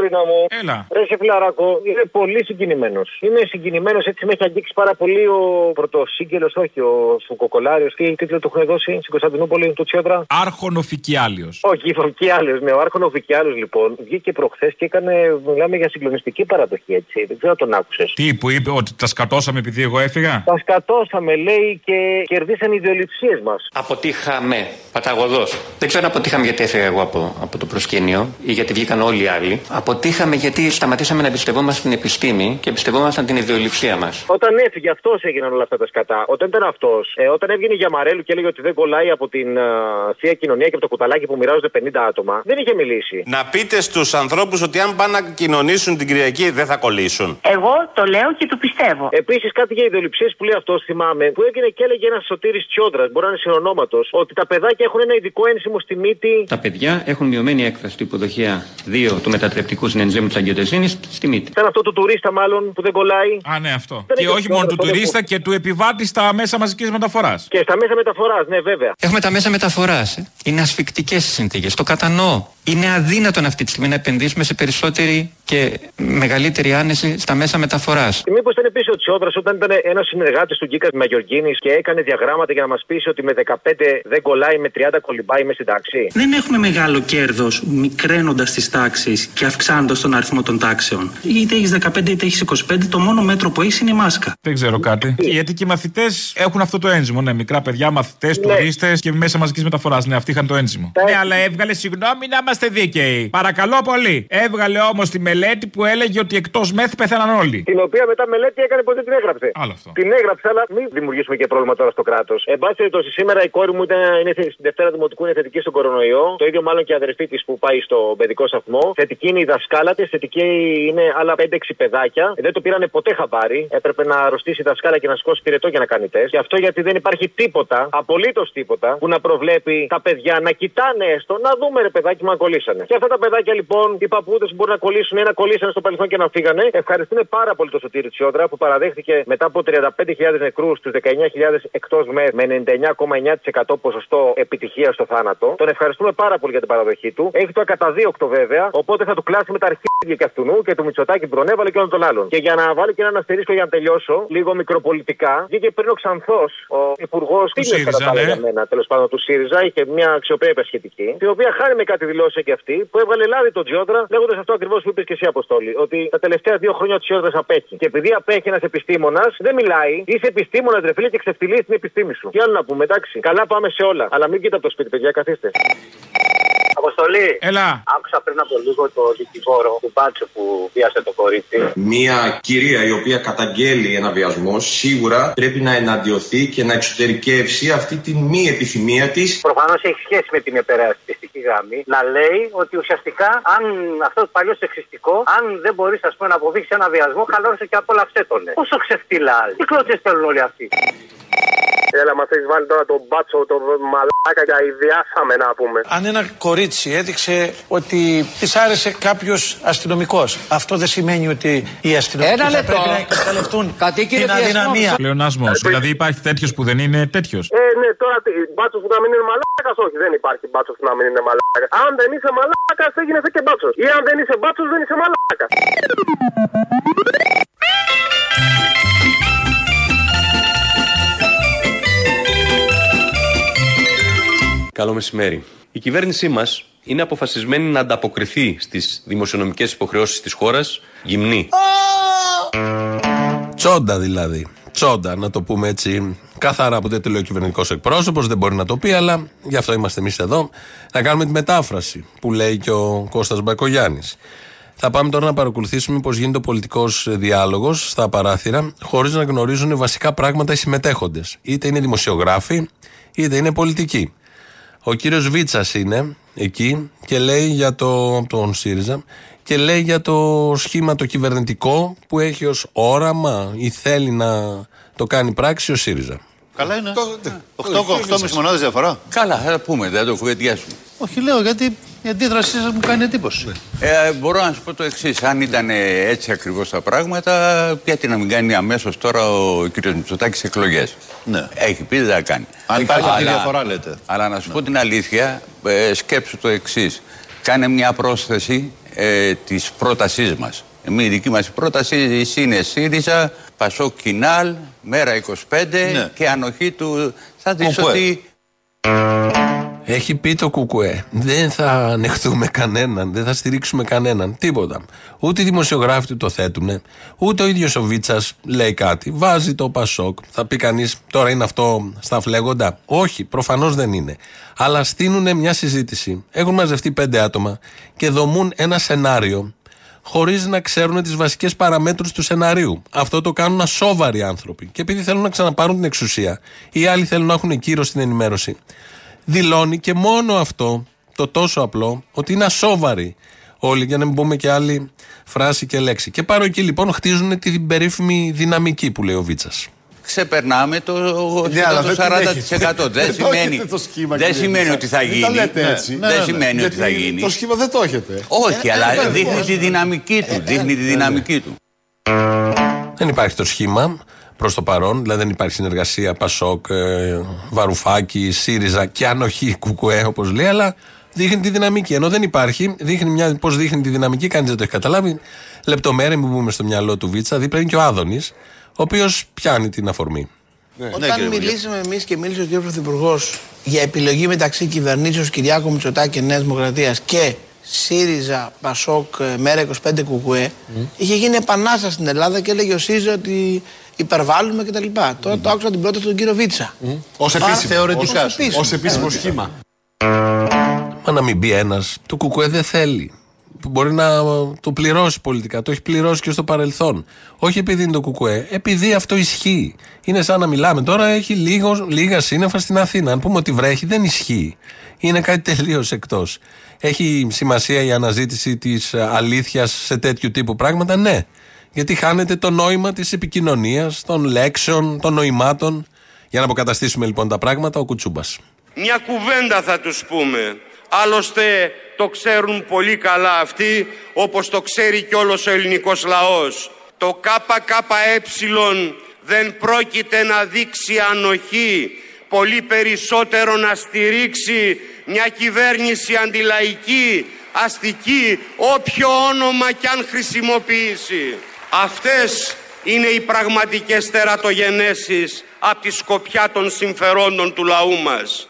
Έλα, γορίνα μου. Έλα. Ρε σε φιλαράκο, είμαι πολύ συγκινημένος. Είμαι συγκινημένος, έτσι με έχει αγγίξει πάρα πολύ ο πρωτοσύγκελος, όχι ο Σουκοκολάριο. Τι τίτλο του έχουν δώσει στην Κωνσταντινούπολη, του Τσιόδρα; Άρχονο Φικιάλιος. Όχι, Φικιάλιος, ναι. Ο Άρχονο Φικιάλιος λοιπόν βγήκε προχθές και έκανε, μιλάμε για συγκλονιστική παραδοχή, έτσι. Δεν ξέρω αν τον άκουσες. Τι που είπε, ότι τα σκατώσαμε επειδή εγώ έφυγα; Τα σκατώσαμε, λέει, και κερδίσαν οι ιδεολειψίε μας. Αποτύχαμε παταγωδός. Δεν ξέρω αν αποτύχαμε γιατί έφυγα εγώ από, από το προσκήνιο ή γιατί βγήκαν όλοι οι άλλοι. Αποτύχαμε γιατί σταματήσαμε να εμπιστευόμαστε την επιστήμη και εμπιστευόμασταν την ιδεολειψία μας. Όταν έφυγε αυτός έγιναν όλα αυτά τα σκατά. Όταν ήταν αυτός, ε, όταν έβγαινε για Μαρέλου και έλεγε ότι δεν κολλάει από την ε, θεία κοινωνία και από το κουταλάκι που μοιράζονται 50 άτομα, δεν είχε μιλήσει. Να πείτε στους ανθρώπους ότι αν πάνε να κοινωνήσουν την Κυριακή δεν θα κολλήσουν. Εγώ το λέω και το πιστεύω. Επίσης κάτι για ιδεολειψίες που λέει αυτός, θυμάμαι, που έβγαινε και έλεγε ένας σωτήρης Τσιόντρας, μπορεί να είναι συνονόματος, ότι τα παιδάκια έχουν ένα ειδικό ένσημο στη μύτη. Τα παιδιά έχουν μειωμένη έκφραση του υποδοχεία 2 του μετατρεπτικού συνενζέμου της αγκιοτεσίνη στη μύτη. Ήταν αυτό του τουρίστα μάλλον που δεν κολλάει. Α, ναι, αυτό. Δεν Και έχει όχι μόνο του αυτό, δεν τουρίστα και του επιβάτη στα μέσα μαζικής μεταφοράς. Και στα μέσα μεταφοράς, ναι, βέβαια. Έχουμε τα μέσα μεταφοράς. Είναι ασφικτικές οι συνθήκες. Το κατανοώ. Είναι αδύνατον αυτή τη στιγμή να επενδύσουμε σε περισσότερη και μεγαλύτερη άνεση στα μέσα μεταφοράς. Και μήπως ήταν επίσης ο Τσιόδρας όταν ήταν ένας συνεργάτης του Γκίκας Μαγιοργίνης και έκανε διαγράμματα για να μας πείσει ότι με 15 δεν κολλάει, με 30 κολυμπάει με στην τάξη; Δεν έχουμε μεγάλο κέρδος μικραίνοντας τις τάξεις και αυξάνοντας τον αριθμό των τάξεων. Είτε έχεις 15 είτε έχεις 25, το μόνο μέτρο που έχεις είναι η μάσκα. Δεν ξέρω κάτι. Γιατί και οι μαθητές έχουν αυτό το ένζυμο. Ναι, μικρά παιδιά, μαθητές, Ναι. τουρίστες και μέσα μαζικής μεταφοράς. Ναι, αυτοί είχαν το ένζυμο. Ναι, αλλά έβγαλε, συγγνώμη να είμαστε δίκαιοι. Παρακαλώ πολύ. Έβγαλε όμως τη μελέτη που έλεγε ότι εκτός μεθ πέθαναν όλοι. Την οποία μετά μελέτη έκανε ποτέ την έγραψε. Άλλο αυτό. Την έγραψε, αλλά μην δημιουργήσουμε και πρόβλημα τώρα στο κράτος. Εν πάση περιπτώσει, σήμερα η κόρη μου ήταν, είναι θε- στην Δευτέρα Δημοτικού, είναι θετική στον κορονοϊό. Το ίδιο μάλλον και η αδερφή της που πάει στο παιδικό σταθμό. Θετική είναι η δασκάλα της, θετική είναι άλλα 5-6 παιδάκια. Δεν το πήρανε ποτέ χαμπάρι. Έπρεπε να αρρωστήσει η δασκάλα και να σηκώσει πυρετό για να κάνει τεστ. Και αυτό γιατί δεν υπάρχει τίποτα, απολύτως τίποτα, που να προβλέπει τα παιδιά να κοιτάνε έστω, να δούμε ρε παιδάκι μα, κολλήσανε. Και αυτά τα παιδάκια λοιπόν, οι παππούδες που μπορούν να κολλήσουν ή να κολλήσανε στο παρελθόν και να φύγανε, ευχαριστούν πάρα πολύ το Σωτήρι Τσιόδρα που παραδέχτηκε μετά από 35.000 νεκρούς τους 19.000 εκτός ΜΕΘ με 99,9% ποσοστό επιτυχίας στο θάνατο. Τον ευχαριστούμε πάρα πολύ για την παραδοχή του. Έχει το ακαταδίωκτο βέβαια, οπότε θα του κλάσει με τα αρχίδια και αυτού και του Μητσοτάκη που τον έβαλε και όλων των άλλων. Και για να βάλω και ένα αστερίσκο για να τελειώσω, λίγο μικροπολιτικά, βγήκε πριν ο Ξανθός, ο υπουργός τι ΣΥΡΙΖΑ, ναι. για μένα, τέλος πάντων του ΣΥΡΙΖΑ, είχε μια αξιοπρέπεια σχετική, η οποία χάρη με κάτι δηλώσεις και αυτή, που έβγαλε λάδι τον Τζιόδρα, λέγοντας αυτό ακριβώς που είπες και εσύ, Αποστόλη, ότι τα τελευταία δύο χρόνια ο Τσιόδρα απέχει. Και επειδή απέχει ένας επιστήμονας, δεν μιλάει, είσαι επιστήμονας, ρε φίλε, και ξεφτυλίζεις την επιστήμη σου. Τι άλλο να πούμε, εντάξει, καλά πάμε σε όλα. Αλλά μην κοίτα από το σπίτι, παιδιά, καθίστε. Αποστολή. Έλα. Άκουσα πριν από λίγο το δικηγόρο του Μπάτσο που βίασε το κορίτσι. Μία κυρία η οποία καταγγέλει ένα βιασμό σίγουρα πρέπει να εναντιωθεί και να εξωτερικεύσει αυτή τη μη επιθυμία της. Προφανώς έχει σχέση με την υπερασπιστική γραμμή να λέει ότι ουσιαστικά αν αυτό το παλιό σεξιστικό, αν δεν μπορείς να αποδείξεις ένα βιασμό, χαλάρωσε και απόλαυσέ τον. Πόσο ξεφτύλα άλλοι. Τι κλώτσε θέλουν όλοι αυτοί. Έλα, μας έχεις βάλει τώρα τον μπάτσο, το μαλάκα για ιδιάσαμε να πούμε. Αν ένα κορίτσι έδειξε ότι της άρεσε κάποιος αστυνομικός, αυτό δεν σημαίνει ότι οι αστυνομικοί Ένα θα λεπτό. πρέπει να εκμεταλλευτούν Κατοίκη την είναι αδυναμία. Πλεονάσμο. Δηλαδή υπάρχει τέτοιος που δεν είναι τέτοιος; Ε, ναι, τώρα μπάτσος που να μην είναι μαλάκας, όχι, δεν υπάρχει μπάτσος που να μην είναι μαλάκας. Αν δεν είσαι μαλάκας, δεν γίνεσαι και μπάτσος. Ή αν δεν είσαι μπάτσος, δεν είσαι μαλάκας. Καλό μεσημέρι. Η κυβέρνησή μας είναι αποφασισμένη να ανταποκριθεί στις δημοσιονομικές υποχρεώσεις της χώρας γυμνή. Τσόντα δηλαδή. Τσόντα, να το πούμε έτσι. Καθαρά από το λέει ο κυβερνητικός εκπρόσωπος, δεν μπορεί να το πει, αλλά γι' αυτό είμαστε εμείς εδώ. Να κάνουμε τη μετάφραση που λέει και ο Κώστας Μπακογιάννης. Θα πάμε τώρα να παρακολουθήσουμε πώς γίνεται ο πολιτικός διάλογος στα παράθυρα, χωρίς να γνωρίζουν βασικά πράγματα οι συμμετέχοντες. Είτε είναι δημοσιογράφοι, είτε είναι πολιτικοί. Ο κύριος Βίτσας είναι εκεί και λέει για το, από τον ΣΥΡΙΖΑ και λέει για το σχήμα το κυβερνητικό που έχει ως όραμα ή θέλει να το κάνει πράξη ο ΣΥΡΙΖΑ. Καλά είναι. 8,5 μονάδε διαφορά. Καλά, θα πούμε, δεν το κουβεντιάσουμε. Όχι, λέω γιατί η αντίδρασή σας μου κάνει εντύπωση. Ε, μπορώ να σου πω το εξής. Αν ήταν ε, έτσι ακριβώς τα πράγματα, γιατί να μην κάνει αμέσως τώρα ο κ. Μητσοτάκης εκλογές; Ναι. Έχει πει, δεν θα κάνει. Αν υπάρχει αυτή η Αλλά- διαφορά, λέτε. Αλλά να σου πω την αλήθεια, ε, σκέψου το εξής. Κάνε μια πρόσθεση ε, της πρότασής μας. Η δική μας πρόταση είναι ΣΥΡΙΖΑ, Πασό Κινάλ, Μέρα 25 Ναι. και ανοχή του. Θα δει Κουκουέ. ότι Έχει πει το Κουκουέ. Δεν θα ανεχθούμε κανέναν, δεν θα στηρίξουμε κανέναν. Τίποτα. Ούτε οι δημοσιογράφοι του το θέτουν, ούτε ο ίδιος ο Βίτσας λέει κάτι. Βάζει το Πασόκ. Θα πει κανείς, τώρα είναι αυτό στα φλέγοντα. Όχι, προφανώς δεν είναι. Αλλά στείλουν μια συζήτηση. Έχουν μαζευτεί πέντε άτομα και δομούν ένα σενάριο χωρίς να ξέρουν τις βασικές παραμέτρους του σεναρίου. Αυτό το κάνουν ασόβαροι άνθρωποι. Και επειδή θέλουν να ξαναπάρουν την εξουσία, οι άλλοι θέλουν να έχουν κύρος στην ενημέρωση, δηλώνει και μόνο αυτό, το τόσο απλό, ότι είναι ασόβαροι όλοι, για να μην πούμε και άλλη φράση και λέξη. Και πάρω εκεί λοιπόν χτίζουν την περίφημη δυναμική που λέει ο Βίτσας. ξεπερνάμε το, Ναι, αλλά το δεν την 40%. Δεν έχετε. σημαίνει, Το έχετε το σχήμα, δεν κύριε σημαίνει Βίτσα. ότι θα Μην γίνει. τα λέτε έτσι. Δεν Ναι, ναι, σημαίνει ναι. ότι θα Γιατί γίνει. Το σχήμα δεν το έχετε. Όχι, Ε, αλλά ε, δείχνει λοιπόν. τη δυναμική του. Δείχνει τη δυναμική του. Δεν υπάρχει το σχήμα προς το παρόν, δηλαδή δεν υπάρχει συνεργασία Πασόκ, ε, Βαρουφάκη, ΣΥΡΙΖΑ και ανοχή Κουκουέ, όπως λέει, αλλά δείχνει τη δυναμική. Ενώ δεν υπάρχει, δείχνει μια, πώς δείχνει τη δυναμική, κανείς δεν το έχει καταλάβει. Λεπτομέρεια, μην μπούμε στο μυαλό του Βίτσα, δίπλα είναι και ο Άδωνης, ο οποίος πιάνει την αφορμή. Όταν μιλήσαμε εμείς και μίλησε ο κ. Πρωθυπουργός για επιλογή μεταξύ κυβερνήσεως Κυριάκου Μητσοτάκη και Νέας Δημοκρατίας και ΣΥΡΙΖΑ, ΠΑΣΟΚ, ε, ΜΕΡΑ 25 ΚΚΕ, είχε γίνει επανάσταση στην Ελλάδα και έλεγε ο ΣΥΡΙΖΑ ότι υπερβάλλουμε κτλ. Τώρα το άκουσα την πρόταση του κύριο Βίτσα. Ω Α, επίσημο. θεωρητικά. Ως επίσημο. Ως επίσημο σχήμα. Μα να μην μπει ένας, το Κουκουέ δεν θέλει. Που μπορεί να το πληρώσει πολιτικά. Το έχει πληρώσει και στο παρελθόν. Όχι επειδή είναι το Κουκουέ, επειδή αυτό ισχύει. Είναι σαν να μιλάμε τώρα, έχει λίγος, λίγα σύννεφα στην Αθήνα. Αν πούμε ότι βρέχει, δεν ισχύει. Είναι κάτι τελείως εκτός. Έχει σημασία η αναζήτηση της αλήθειας σε τέτοιου τύπου πράγματα, ναι. Γιατί χάνεται το νόημα της επικοινωνίας, των λέξεων, των νοημάτων. Για να αποκαταστήσουμε λοιπόν τα πράγματα, ο Κουτσούμπας. Μια κουβέντα θα τους πούμε. Άλλωστε το ξέρουν πολύ καλά αυτοί, όπως το ξέρει και όλος ο ελληνικός λαός. Το ΚΚΕ δεν πρόκειται να δείξει ανοχή, πολύ περισσότερο να στηρίξει μια κυβέρνηση αντιλαϊκή, αστική, όποιο όνομα κι αν χρησιμοποιήσει. Αυτές είναι οι πραγματικές τερατογενέσεις από τη σκοπιά των συμφερόντων του λαού μας.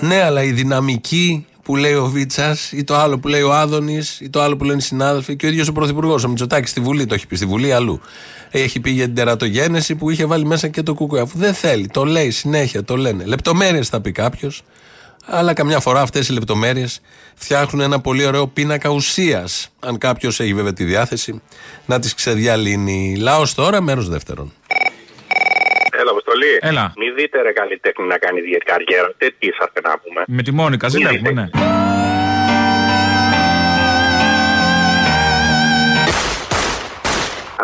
Ναι, αλλά η δυναμική που λέει ο Βίτσας ή το άλλο που λέει ο Άδωνης ή το άλλο που λένε οι συνάδελφοι και ο ίδιος ο Πρωθυπουργός, ο Μητσοτάκης στη Βουλή, το έχει πει στη Βουλή αλλού. Έχει πει για την τερατογένεση που είχε βάλει μέσα και το Κουκουέ. Αφού δεν θέλει, το λέει συνέχεια, το λένε. Λεπτομέρειες θα πει κάποιος, αλλά καμιά φορά αυτές οι λεπτομέρειες φτιάχνουν ένα πολύ ωραίο πίνακα ουσίας. Αν κάποιος έχει βέβαια τη διάθεση να τις ξεδιαλύνει. Λαό τώρα, μέρος δεύτερον. Έλα, Αποστολή. Έλα. Μη δείτε ρε καλλιτέχνη να κάνει ιδιαίτερη καριέρα. Τι είσαστε να πούμε. Με τη Μόνικα, ζηλεύουμε, ναι.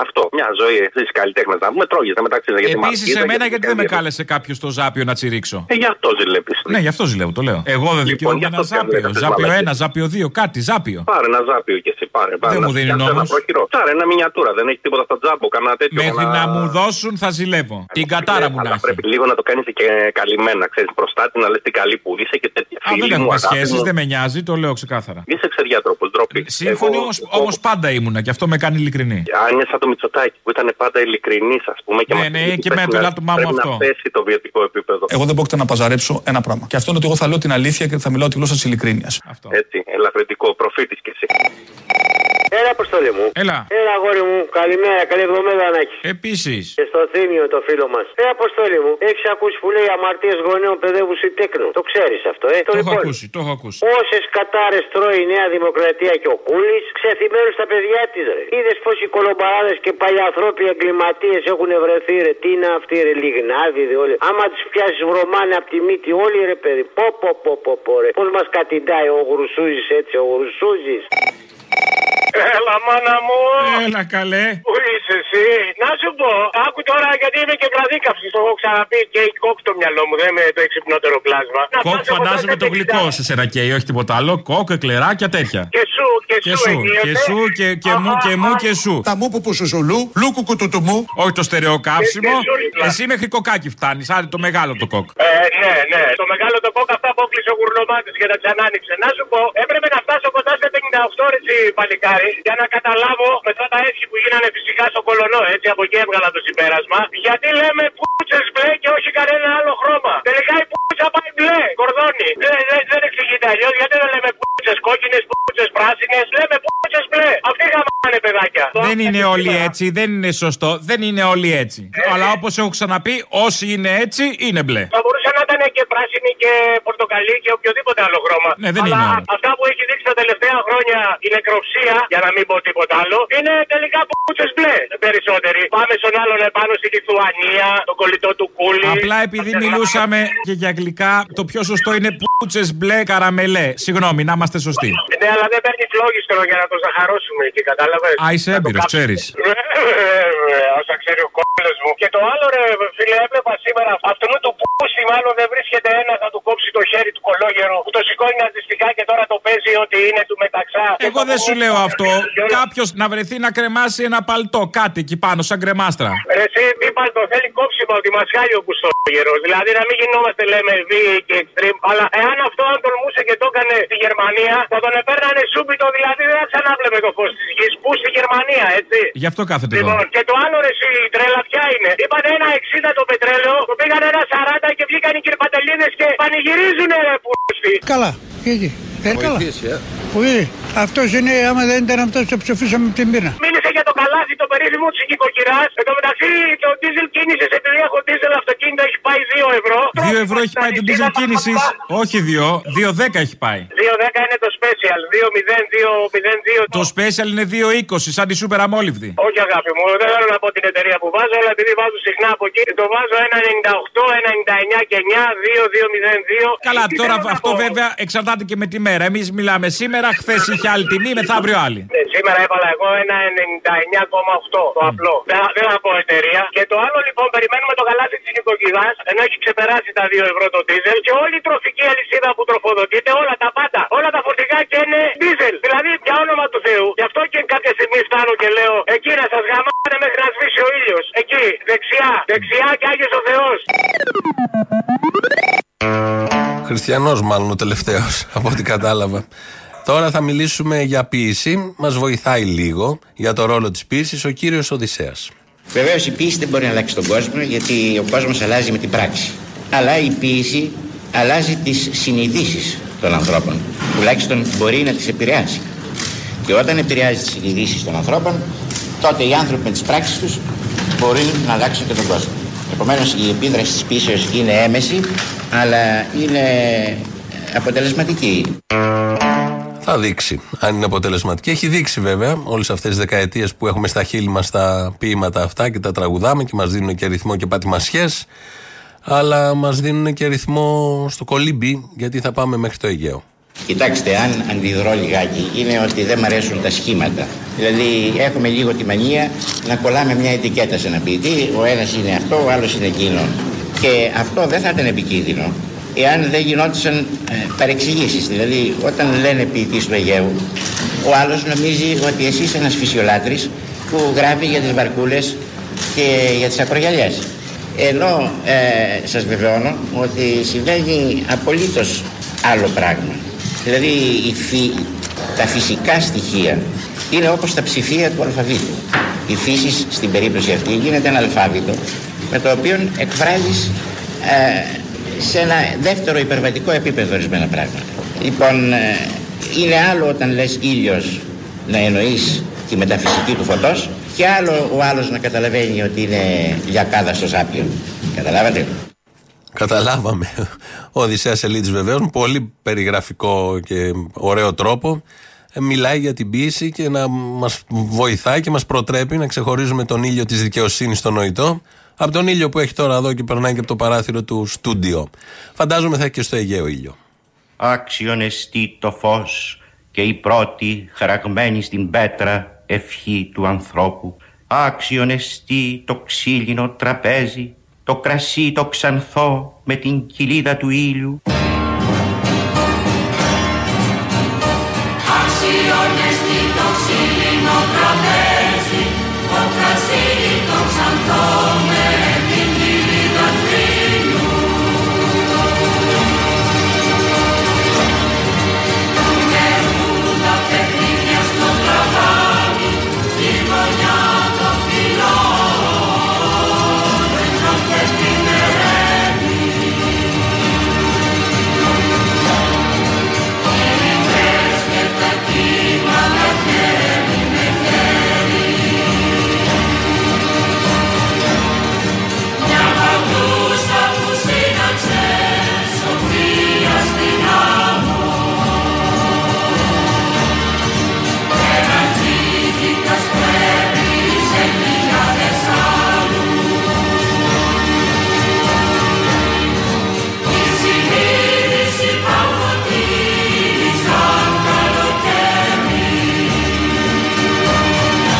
Αυτό. Μια ζωή εσεί καλλιτέχνε να πούμε. Τρώγεται μεταξύ σα. γιατί Επίσης, μαρτύρετε, εμένα γιατί γιατί δεν με κάνετε- κάλεσε κάποιος στο Ζάπιο να τσιρίξω; Ε, γι' αυτό ζηλεύει. Ναι, γι' αυτό ζηλεύω, το λέω. Εγώ δεν Λοιπόν, δικαιούμαι γι' ένα αυτό Ζάπιο. κάνετε αυτές τις Ζάπιο μαλακίες. 1, Ζάπιο 2, κάτι, Ζάπιο. Πάρε ένα ζάπιο κι εσύ. Πάρε, πάρε Δεν να μου δίνουν φτιάξεις ένα όμως. προχειρό. Πάρε ένα μινιατούρα. Δεν έχει τίποτα στο τζάμπο. Κανένα τέτοιο. Μέχρι κανένα- να μου δώσουν θα ζηλεύω. Την κατάρα μου να Αλλά έχει. πρέπει λίγο να το κάνεις και καλυμμένα. Ξέρεις μπροστά την να λες τι καλή που είσαι και τέτοια. Α, δεν Φίλη μου, έχουμε αγάπη σχέσεις, μου. δεν με νοιάζει, το λέω ξεκάθαρα. Είσαι ξεδιάτροπος, ντροπή. Σύμφωνοι Εγώ- όμως πάντα ήμουνα και αυτό με κάνει ειλικρινή. Αν είναι σαν το Μητσοτάκι που ήταν πάντα ειλικρινής, ας πούμε. Και Ναι, μας ναι, είπε και πρέπει με το να- ελάττωμά μου πρέπει αυτό. να πέσει το βιωτικό επίπεδο. Εγώ δεν πρόκειται να παζαρέψω ένα πράγμα. Και αυτό είναι ότι εγώ θα λέω την αλήθεια και θα μιλάω τη γλώσσα της ειλικρίνειας. Έτσι, ελαφρυντικό, προφήτης κι εσύ. Έλα, αποστολή μου. Έλα. Έλα, αγόρι μου. Καλημέρα, καλή εβδομάδα να έχει. Επίσης. Και στο θύμιο το φίλο μας. Ε, αποστολή μου. Έχεις ακούσει που λέει αμαρτίες γονέων παιδεύους ή τέκνου. Το ξέρεις αυτό, ε; Το έχω λοιπόν. ακούσει, το έχω ακούσει. Όσες κατάρες τρώει η Νέα Δημοκρατία και ο Κούλης, ξεθυμένουν στα παιδιά της, ρε. Είδες πω οι κολομπαράδες και παλιαθρόποι εγκληματίες έχουν βρεθεί, ρε. Τι είναι αυτοί, ρε. Λιγνάδιδε όλοι. Άμα τους πιάσεις βρωμάνε από τη μύτη όλοι, ρε παιδί. Πω, πω, πω, πω, πω ρε. Πώς μας κατηντάει ο Γρουσούζης έτσι, ο Γρουσούζης; Έλα, μάνα μου. Έλα, καλέ. Πού είσαι εσύ; Να σου πω, άκου τώρα γιατί είμαι και βραδίκαυση. Το έχω ξαναπεί και έχει κόκ στο μυαλό μου. Δεν είμαι το εξυπνότερο πλάσμα. Να Κοκ φτάσω φαντάζομαι κοντά το σε γλυκό 50. σε σένα καίει, όχι τίποτα άλλο. Κοκ, εκλεράκια τέτοια. Και σου, και, Και σου, σου, εγγύεται. και σου, και, και μου, και μου, και σου. Τα μου που σου ζουλού, λούκου κουτουτουμού. Όχι το στερεό καύσιμο. Και- και σου ρίχνα. Εσύ μέχρι κοκάκι φτάνεις. Άντε το μεγάλο το κοκ. Ε, ναι, ναι. Το μεγάλο το κόκ αυτά απόκλεισε ο γουρνομάτης και τα ξανάνοιξε. Να σου πω, έπρεπε να φτάσω κοντά σε 58 ρετσι παλικάρι για να καταλάβω μετά τα έσχη που γίνανε φυσικά στο κολονό. Έτσι από εκεί έβγαλα το συμπέρασμα. Γιατί λέμε πούτσες μπλε και όχι κανένα άλλο χρώμα. Τελικά η πούτσα πάει μπλε, κορδόνι. Δεν, δεν, δεν εξηγείται αλλιώς γιατί δεν λέμε πούτσες κόκκινες, πούτσες πράσινες. Λέμε πούτσες μπλε. Αυτοί γαμάνε παιδάκια. Δεν είναι όλοι έτσι, δεν είναι σωστό, δεν είναι όλοι έτσι. Αλλά όπως έχω ξαναπεί, όσοι είναι έτσι είναι μπλε. Θα μπορούσε να ήταν και πράσινη και πορτοκαλί και οποιοδήποτε άλλο χρώμα. Ναι, δεν Αλλά είναι άλλο. αυτά που έχει δείξει τα τελευταία χρόνια η νεκροψία, για να μην πω τίποτα άλλο, είναι τελικά πούτσε μπλε περισσότεροι. Πάμε στον άλλον επάνω στη Λιθουανία, τον κολλητό του κούλι. Απλά επειδή μιλούσαμε και για αγγλικά, το πιο σωστό είναι πούτσε μπλε καραμελέ. Συγγνώμη, να είμαστε σωστοί. Ναι, αλλά δεν παίρνεις φλόγιστρο για να το ζαχαρώσουμε εκεί, κατάλαβες; Α, είσαι έμπειρος, ξέρεις. Όσα ξέρει ο κόλλος μου. Και το άλλο, ρε φίλε, έβλεπα σήμερα αυτόν του πούσι, μάλλον δεν βρίσκεται ένα, θα του κόψει το χέρι του κολόγερου που το σηκώνει ναζιστικά και τώρα το παίζει ότι είναι του μεταξά. Εγώ δεν σου λέω αυτό. Κάποιος να βρεθεί να κρεμάσει ένα παλτό, κάτι εκεί πάνω, σαν κρεμάστρα. Ρε, εσύ τι πάλι το θέλει κόψιμο από τη μασχάλη ο Κουστόγερος. Δηλαδή να μην γινόμαστε λέμε βίαιοι και extreme. Αλλά εάν αυτό αν τολμούσε και το έκανε στη Γερμανία, θα τον επέρνανε σούμπιτο. Δηλαδή δεν θα ξανάβλεπε το φως της γης. Πού στη Γερμανία, έτσι. Γι' αυτό κάθεται εδώ. Λοιπόν, και το άλλο ρε εσύ, η τρέλα ποια είναι. Είπαν ένα 60 το πετρέλαιο, το πήγαν ένα 40 και βγήκαν οι κυρπατελίδες και πανηγυρίζουν ρε πούστη. Καλά. Γιατί. Ε, καλά. Πολύ. Αυτός είναι, άμα δεν ήταν αυτός, το ψηφίσαμε από την πείνα. Μίλησε για το καλάθι το περίφημο της οικοκυράς. Εν τω μεταξύ το diesel κίνησης, επειδή έχω diesel αυτοκίνητο, έχει πάει 2 ευρώ. 2 ευρώ έχει πάει το diesel κίνησης. Όχι 2, 2,10 έχει πάει. 2,10 είναι το σπέσιο. special 20202. Το special είναι 2,20 σαν τη σούπερ αμόλυβδη. Όχι αγάπη μου, δεν θέλω να πω την εταιρεία που βάζω, αλλά επειδή βάζω συχνά από εκεί, το βάζω 1,98, 1,99 και 9, 2,202. Καλά, Τι τώρα θέλω να αυτό πω. βέβαια εξαρτάται και με τη μέρα. Εμείς μιλάμε σήμερα, χθες είχε άλλη τιμή, μεθαύριο άλλη. Ναι, σήμερα έβαλα εγώ ένα 99,8 το απλό. Δεν, δεν θα πω εταιρεία. Και το άλλο λοιπόν, περιμένουμε το γαλάζι της νοικοκυράς, ενώ έχει ξεπεράσει τα 2 ευρώ το δίζελ και όλη η τροφική αλυσίδα που τροφοδοτείται, όλα τα πάντα, όλα τα φορτηγά και είναι δίζελ. Δηλαδή, για όνομα του Θεού. Γι' αυτό και κάποια στιγμή φτάνω και λέω, εκεί να σας γαμάνε μέχρι να σβήσει ο ήλιος. Εκεί, δεξιά, δεξιά και άγιος ο Θεός. Χριστιανός, μάλλον ο τελευταίος, από ό,τι κατάλαβα. Τώρα θα μιλήσουμε για ποίηση. Μας βοηθάει λίγο για το ρόλο της ποίηση ο κύριος Οδυσσέας. Βεβαίως η ποίηση δεν μπορεί να αλλάξει τον κόσμο γιατί ο κόσμος αλλάζει με την πράξη. Αλλά η ποίηση αλλάζει τις συνειδήσεις των ανθρώπων. Τουλάχιστον μπορεί να τις επηρεάσει. Και όταν επηρεάζει τις συνειδήσεις των ανθρώπων, τότε οι άνθρωποι με τις πράξεις τους μπορεί να αλλάξουν και τον κόσμο. Επομένως η επίδραση της ποίηση είναι έμεση, αλλά είναι αποτελεσματική. Θα δείξει αν είναι αποτελεσματική. Έχει δείξει βέβαια όλες αυτές τις δεκαετίες που έχουμε στα χείλη μας τα ποίηματα αυτά και τα τραγουδάμε και μας δίνουν και ρυθμό και πατημασιές. Αλλά μας δίνουν και ρυθμό στο κολύμπι γιατί θα πάμε μέχρι το Αιγαίο. Κοιτάξτε, αν αντιδρώ λιγάκι, είναι ότι δεν μ' αρέσουν τα σχήματα. Δηλαδή, έχουμε λίγο τη μανία να κολλάμε μια ετικέτα σε ένα ποιητή. Ο ένας είναι αυτό, ο άλλος είναι εκείνο. Και αυτό δεν θα ήταν επικίνδυνο εάν δεν γινόντουσαν ε, παρεξηγήσεις. Δηλαδή, όταν λένε ποιητής του Αιγαίου, ο άλλος νομίζει ότι εσύ είσαι ένας φυσιολάτρης που γράφει για τις βαρκούλες και για τις ακρογιαλιές. Ενώ ε, σας βεβαιώνω ότι συμβαίνει απολύτως άλλο πράγμα. Δηλαδή η φυ- τα φυσικά στοιχεία είναι όπως τα ψηφία του αλφαβήτου. Η φύσης στην περίπτωση αυτή γίνεται ένα αλφάβητο με το οποίο εκφράζεις ε, σε ένα δεύτερο υπερβατικό επίπεδο ορισμένα πράγματα. Λοιπόν, ε, είναι άλλο όταν λες ήλιος να εννοείς τη μεταφυσική του φωτός και άλλο ο άλλος να καταλαβαίνει ότι είναι λιακάδα στο σάπιο. Καταλάβατε; Καταλάβαμε. Ο Οδυσσέας Ελίτης βεβαίως με πολύ περιγραφικό και ωραίο τρόπο ε, μιλάει για την ποίηση και να μας βοηθάει και μας προτρέπει να ξεχωρίζουμε τον ήλιο της δικαιοσύνης στο νοητό από τον ήλιο που έχει τώρα εδώ και περνάει και από το παράθυρο του στούντιο. Φαντάζομαι θα έχει και στο Αιγαίο ήλιο. Άξιον εστί το φως και η πρώτη χαραγμένη στην πέτρα ευχή του ανθρώπου. Άξιον εστί το ξύλινο τραπέζι, το κρασί το ξανθό με την κοιλίδα του ήλιου. Αξιώνεστη το ξύλινο τραπέζι, το κρασί το ξανθό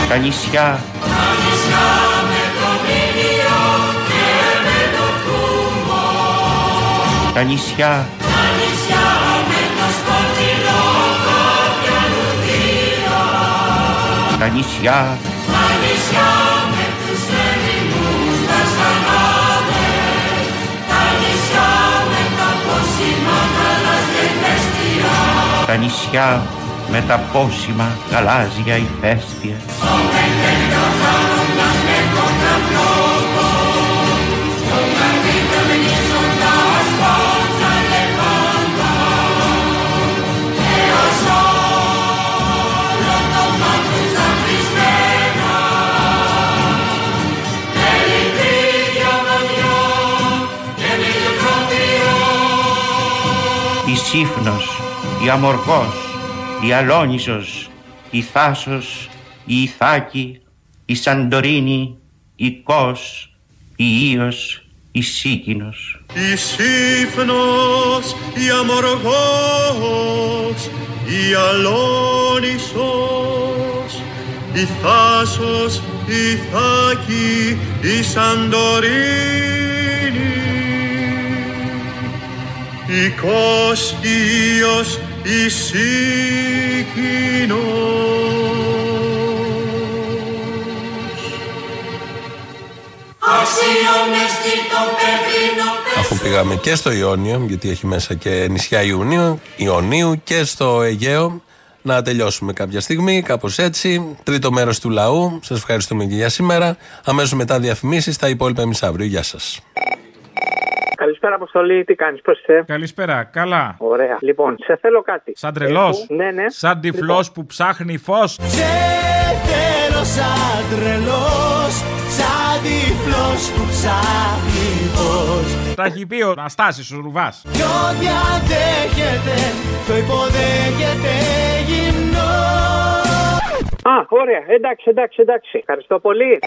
Τα νησιά, Τα νησιά. Με το μήνυο και με το φούμο τα νησιά, Τα νησιά με το σκοτεινό κάποια λουδία τα νησιά, Τα νησιά με τους ερημούς βασανάδες Τα νησιά με τα πόσιμα γαλαζιεφέστια τα νησιά με τα πόσιμα γαλάζια ηφαίστεια. Στο πέντε καθάροντας με τον καπνόκο Στο καρδίτο μενίζοντας πόντσα λεβάντα Έως όλο το μάτους αφρισμένα Με λυπή διαμονιό και μιλικροτηριό Η Σύφνος, η Αμοργός, η Αλόνισος, η Θάσος, η Ιθάκη, η Σαντορίνη, η Κος, η Ίος, η Σίκινος. Η Σύφνος, η Αμοργός, η Αλόνισος, η Θάσος, η Θάκη, η Σαντορίνη, η Κος, η Ίος, η Σίκινος. Αξιόμεστη το πεδίνο Αφού πήγαμε και στο Ιόνιο, γιατί έχει μέσα και νησιά Ιουνίου, Ιωνίου και στο Αιγαίο, να τελειώσουμε κάποια στιγμή, κάπως έτσι. Τρίτο μέρος του λαού. Σας ευχαριστούμε και για σήμερα. Αμέσως μετά διαφημίσεις, τα υπόλοιπα εμείς αύριο. Γεια σας. Καλησπέρα, Αποστολή. Τι κάνεις, πώς είσαι; Καλησπέρα, καλά. Ωραία. Λοιπόν, σε θέλω κάτι. Σαν τρελός. Έχω- Ναι, ναι. Σαν τυφλό που ψάχνει φως. Σε θέλω σαν τρελός, σαν τυφλός που ψάχνει φως Τα έχει πει ο Αναστάσης ο Ρουβάς. Κι ό,τι αντέχεται, το υποδέχεται γυμνός Α, ωραία. Εντάξει, εντάξει, εντάξει. Ευχαριστώ πολύ.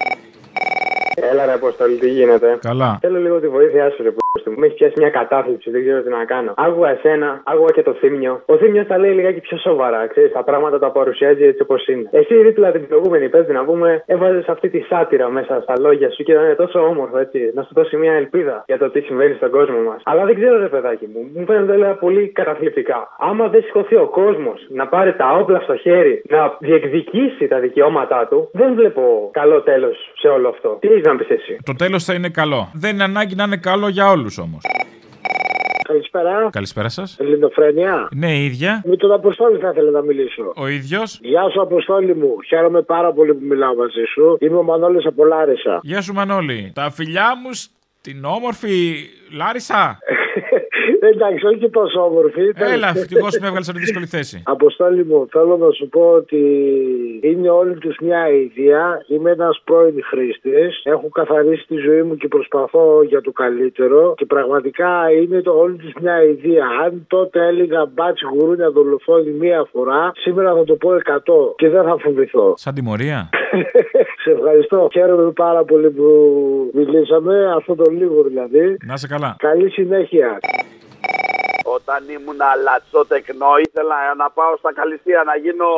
Έλα ρε Αποστολή, τι γίνεται; Καλά. Θέλω λίγο τη βοήθειά σου, ρε που μου έχεις πιάσει μια κατάθλιψη, δεν ξέρω τι να κάνω. Άκουγα εσένα, άκουγα και το θύμιο. Ο θύμιο τα λέει λιγάκι πιο σοβαρά, ξέρεις, τα πράγματα τα παρουσιάζει έτσι όπως είναι. Εσύ δίπλα την προηγούμενη πέμπτη να πούμε, έβαζες αυτή τη σάτυρα μέσα στα λόγια σου και ήταν τόσο όμορφο έτσι, να σου δώσει μια ελπίδα για το τι συμβαίνει στον κόσμο μας. Αλλά δεν ξέρω, ρε παιδάκι μου, μου φαίνεται όλα πολύ καταθλιπτικά. Άμα δεν σηκωθεί ο κόσμος να πάρει τα όπλα στο χέρι, να διεκδικήσει τα δικαιώματά του, δεν βλέπω καλό τέλος σε όλο αυτό. Τι έχεις να πεις εσύ; Το τέλος θα είναι καλό. Δεν είναι ανάγκη να είναι καλό για όλους όμως. Καλησπέρα. Καλησπέρα σας. Ελληνοφρένια. Ναι, η ίδια. Με τον Αποστόλη θα ήθελα να μιλήσω. Ο ίδιος. Γεια σου, Αποστόλη μου. Χαίρομαι πάρα πολύ που μιλάω μαζί σου. Είμαι ο Μανώλης από Λάρισα. Γεια σου Μανώλη. Τα φιλιά μου στην όμορφη Λάρισα. Εντάξει, όχι και τόσο όμορφη. Έλα, ευτυχώς με έβγαλες σε δύσκολη θέση. Αποστόλη μου, θέλω να σου πω ότι είναι όλοι τους μια ιδέα. Είμαι ένας πρώην χρήστης. Έχω καθαρίσει τη ζωή μου και προσπαθώ για το καλύτερο. Και πραγματικά είναι το όλοι τους μια ιδέα. Αν τότε έλεγα μπάτσι γουρούνια δολοφόνη μία φορά, σήμερα θα το πω 100 και δεν θα φοβηθώ. Σαν τιμωρία. Σε ευχαριστώ. Χαίρομαι πάρα πολύ που μιλήσαμε. Αυτό το λίγο δηλαδή. Να σε καλά. Καλή συνέχεια. Όταν ήμουν λατσό τεκνό, ήθελα να πάω στα Καλυστία να γίνω,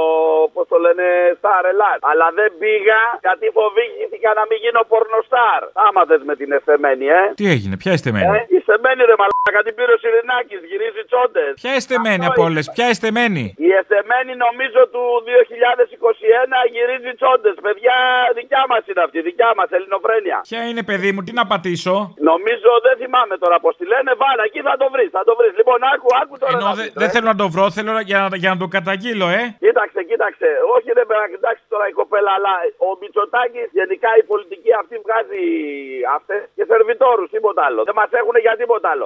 πώς το λένε, star Ελλάς. Αλλά δεν πήγα γιατί φοβήθηκα να μην γίνω πορνοστάρ. Άμα θες με την εφεμένη, ε. Τι έγινε, ποια είστε μένη. Ε, η Εστεμένη ρε μαλάκα, την πήρε ο Σιρινάκης, γυρίζει τσόντες. Ποια είστε μένη από όλε, ποια είστε μένη. Η Εστεμένη νομίζω του 2021 γυρίζει τσόντες. Παιδιά, δικιά μας είναι αυτή, δικιά μας, ελληνοφρένια. Ποια είναι παιδί μου, τι να πατήσω; Νομίζω δεν θυμάμαι τώρα πώς τη λένε. Βάλα εκεί θα το βρεις. Θα το βρεις. Λοιπόν, άκου, άκου τώρα. Ενώ να δε- δεις, δεν ρε. θέλω να το βρω, θέλω να- για, να- για να το καταγγείλω, ε. Κοίταξε, κοίταξε. Όχι, ρε παιδάκι, εντάξει τώρα η κοπέλα, αλλά ο Μητσοτάκης γενικά η πολιτική αυτή βγάζει αυτές και σερβιτόρους, τίποτα άλλο. Δεν μας έχουν για τίποτα άλλο.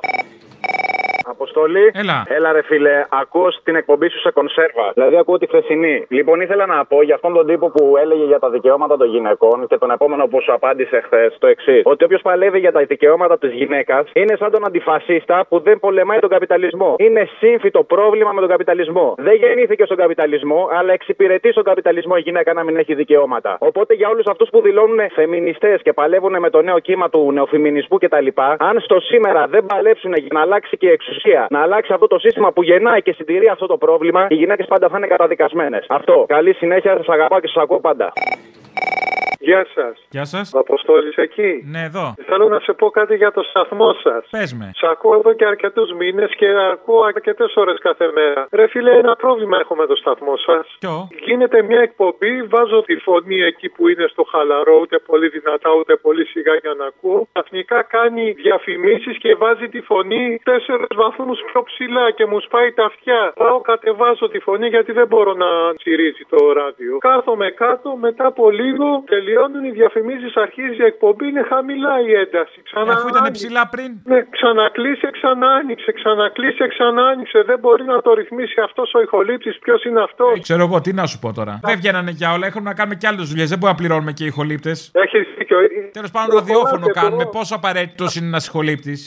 Αποστολή. Έλα. Έλα, ρε φίλε, ακούω την εκπομπή σου σε κονσέρβα. Δηλαδή, ακούω τη χθεσινή. Λοιπόν, ήθελα να πω για αυτόν τον τύπο που έλεγε για τα δικαιώματα των γυναικών και τον επόμενο που σου απάντησε χθες το εξής. Ότι όποιος παλεύει για τα δικαιώματα της γυναίκας είναι σαν τον αντιφασίστα που δεν πολεμάει τον καπιταλισμό. Είναι σύμφυτο πρόβλημα με τον καπιταλισμό. Δεν γεννήθηκε στον καπιταλισμό, αλλά εξυπηρετεί στον καπιταλισμό η γυναίκα να μην έχει δικαιώματα. Οπότε για όλους αυτούς που δηλώνουν φεμινιστές και παλεύουν με το νέο κύμα του νεοφιμινισμού κτλ., αν στο σήμερα δεν παλέψουν για να αλλάξει και η εξουσία, να αλλάξει αυτό το σύστημα που γεννάει και συντηρεί αυτό το πρόβλημα, οι γυναίκες πάντα θα είναι καταδικασμένες. Αυτό. Καλή συνέχεια, σας αγαπάω και σας ακούω πάντα. Γεια σας. Γεια σας. Αποστόλης εκεί; Ναι, εδώ. Θέλω να σε πω κάτι για το σταθμό σας. Πες με. Σ' ακούω εδώ και αρκετούς μήνες και ακούω αρκετές ώρες κάθε μέρα. Ρε φίλε, ένα πρόβλημα έχω με το σταθμό σας. Ποιο; Γίνεται μια εκπομπή, βάζω τη φωνή εκεί που είναι στο χαλαρό, ούτε πολύ δυνατά, ούτε πολύ σιγά για να ακούω. Καθνικά κάνει διαφημίσεις και βάζει τη φωνή τέσσερις βαθμούς πιο ψηλά και μου σπάει τα αυτιά. Πάω, κατεβάζω τη φωνή γιατί δεν μπορώ να τσιρίζει το ράδιο. Κάθομαι κάτω, μετά από λίγο τελειώνουν οι διαφημίσεις, αρχίζει η εκπομπή, είναι χαμηλά η ένταση. Ξανά Αφού ήταν άνοιξε. ψηλά πριν. Ναι, ξανακλείσε, ξανά άνοιξε, ξανακλείσε, ξανά άνοιξε. Δεν μπορεί να το ρυθμίσει αυτός ο ηχολήπτης. Ποιος είναι αυτός; Ξέρω εγώ, τι να σου πω τώρα. Δεν βγαίνανε για όλα, έχουμε να κάνουμε και άλλες δουλειές. Δεν μπορούμε να πληρώνουμε και ηχολήπτες. Έχεις δίκιο. Τέλος πάντων, ραδιόφωνο κάνουμε. Πόσο απαραίτητος είναι ένας ηχολήπτης.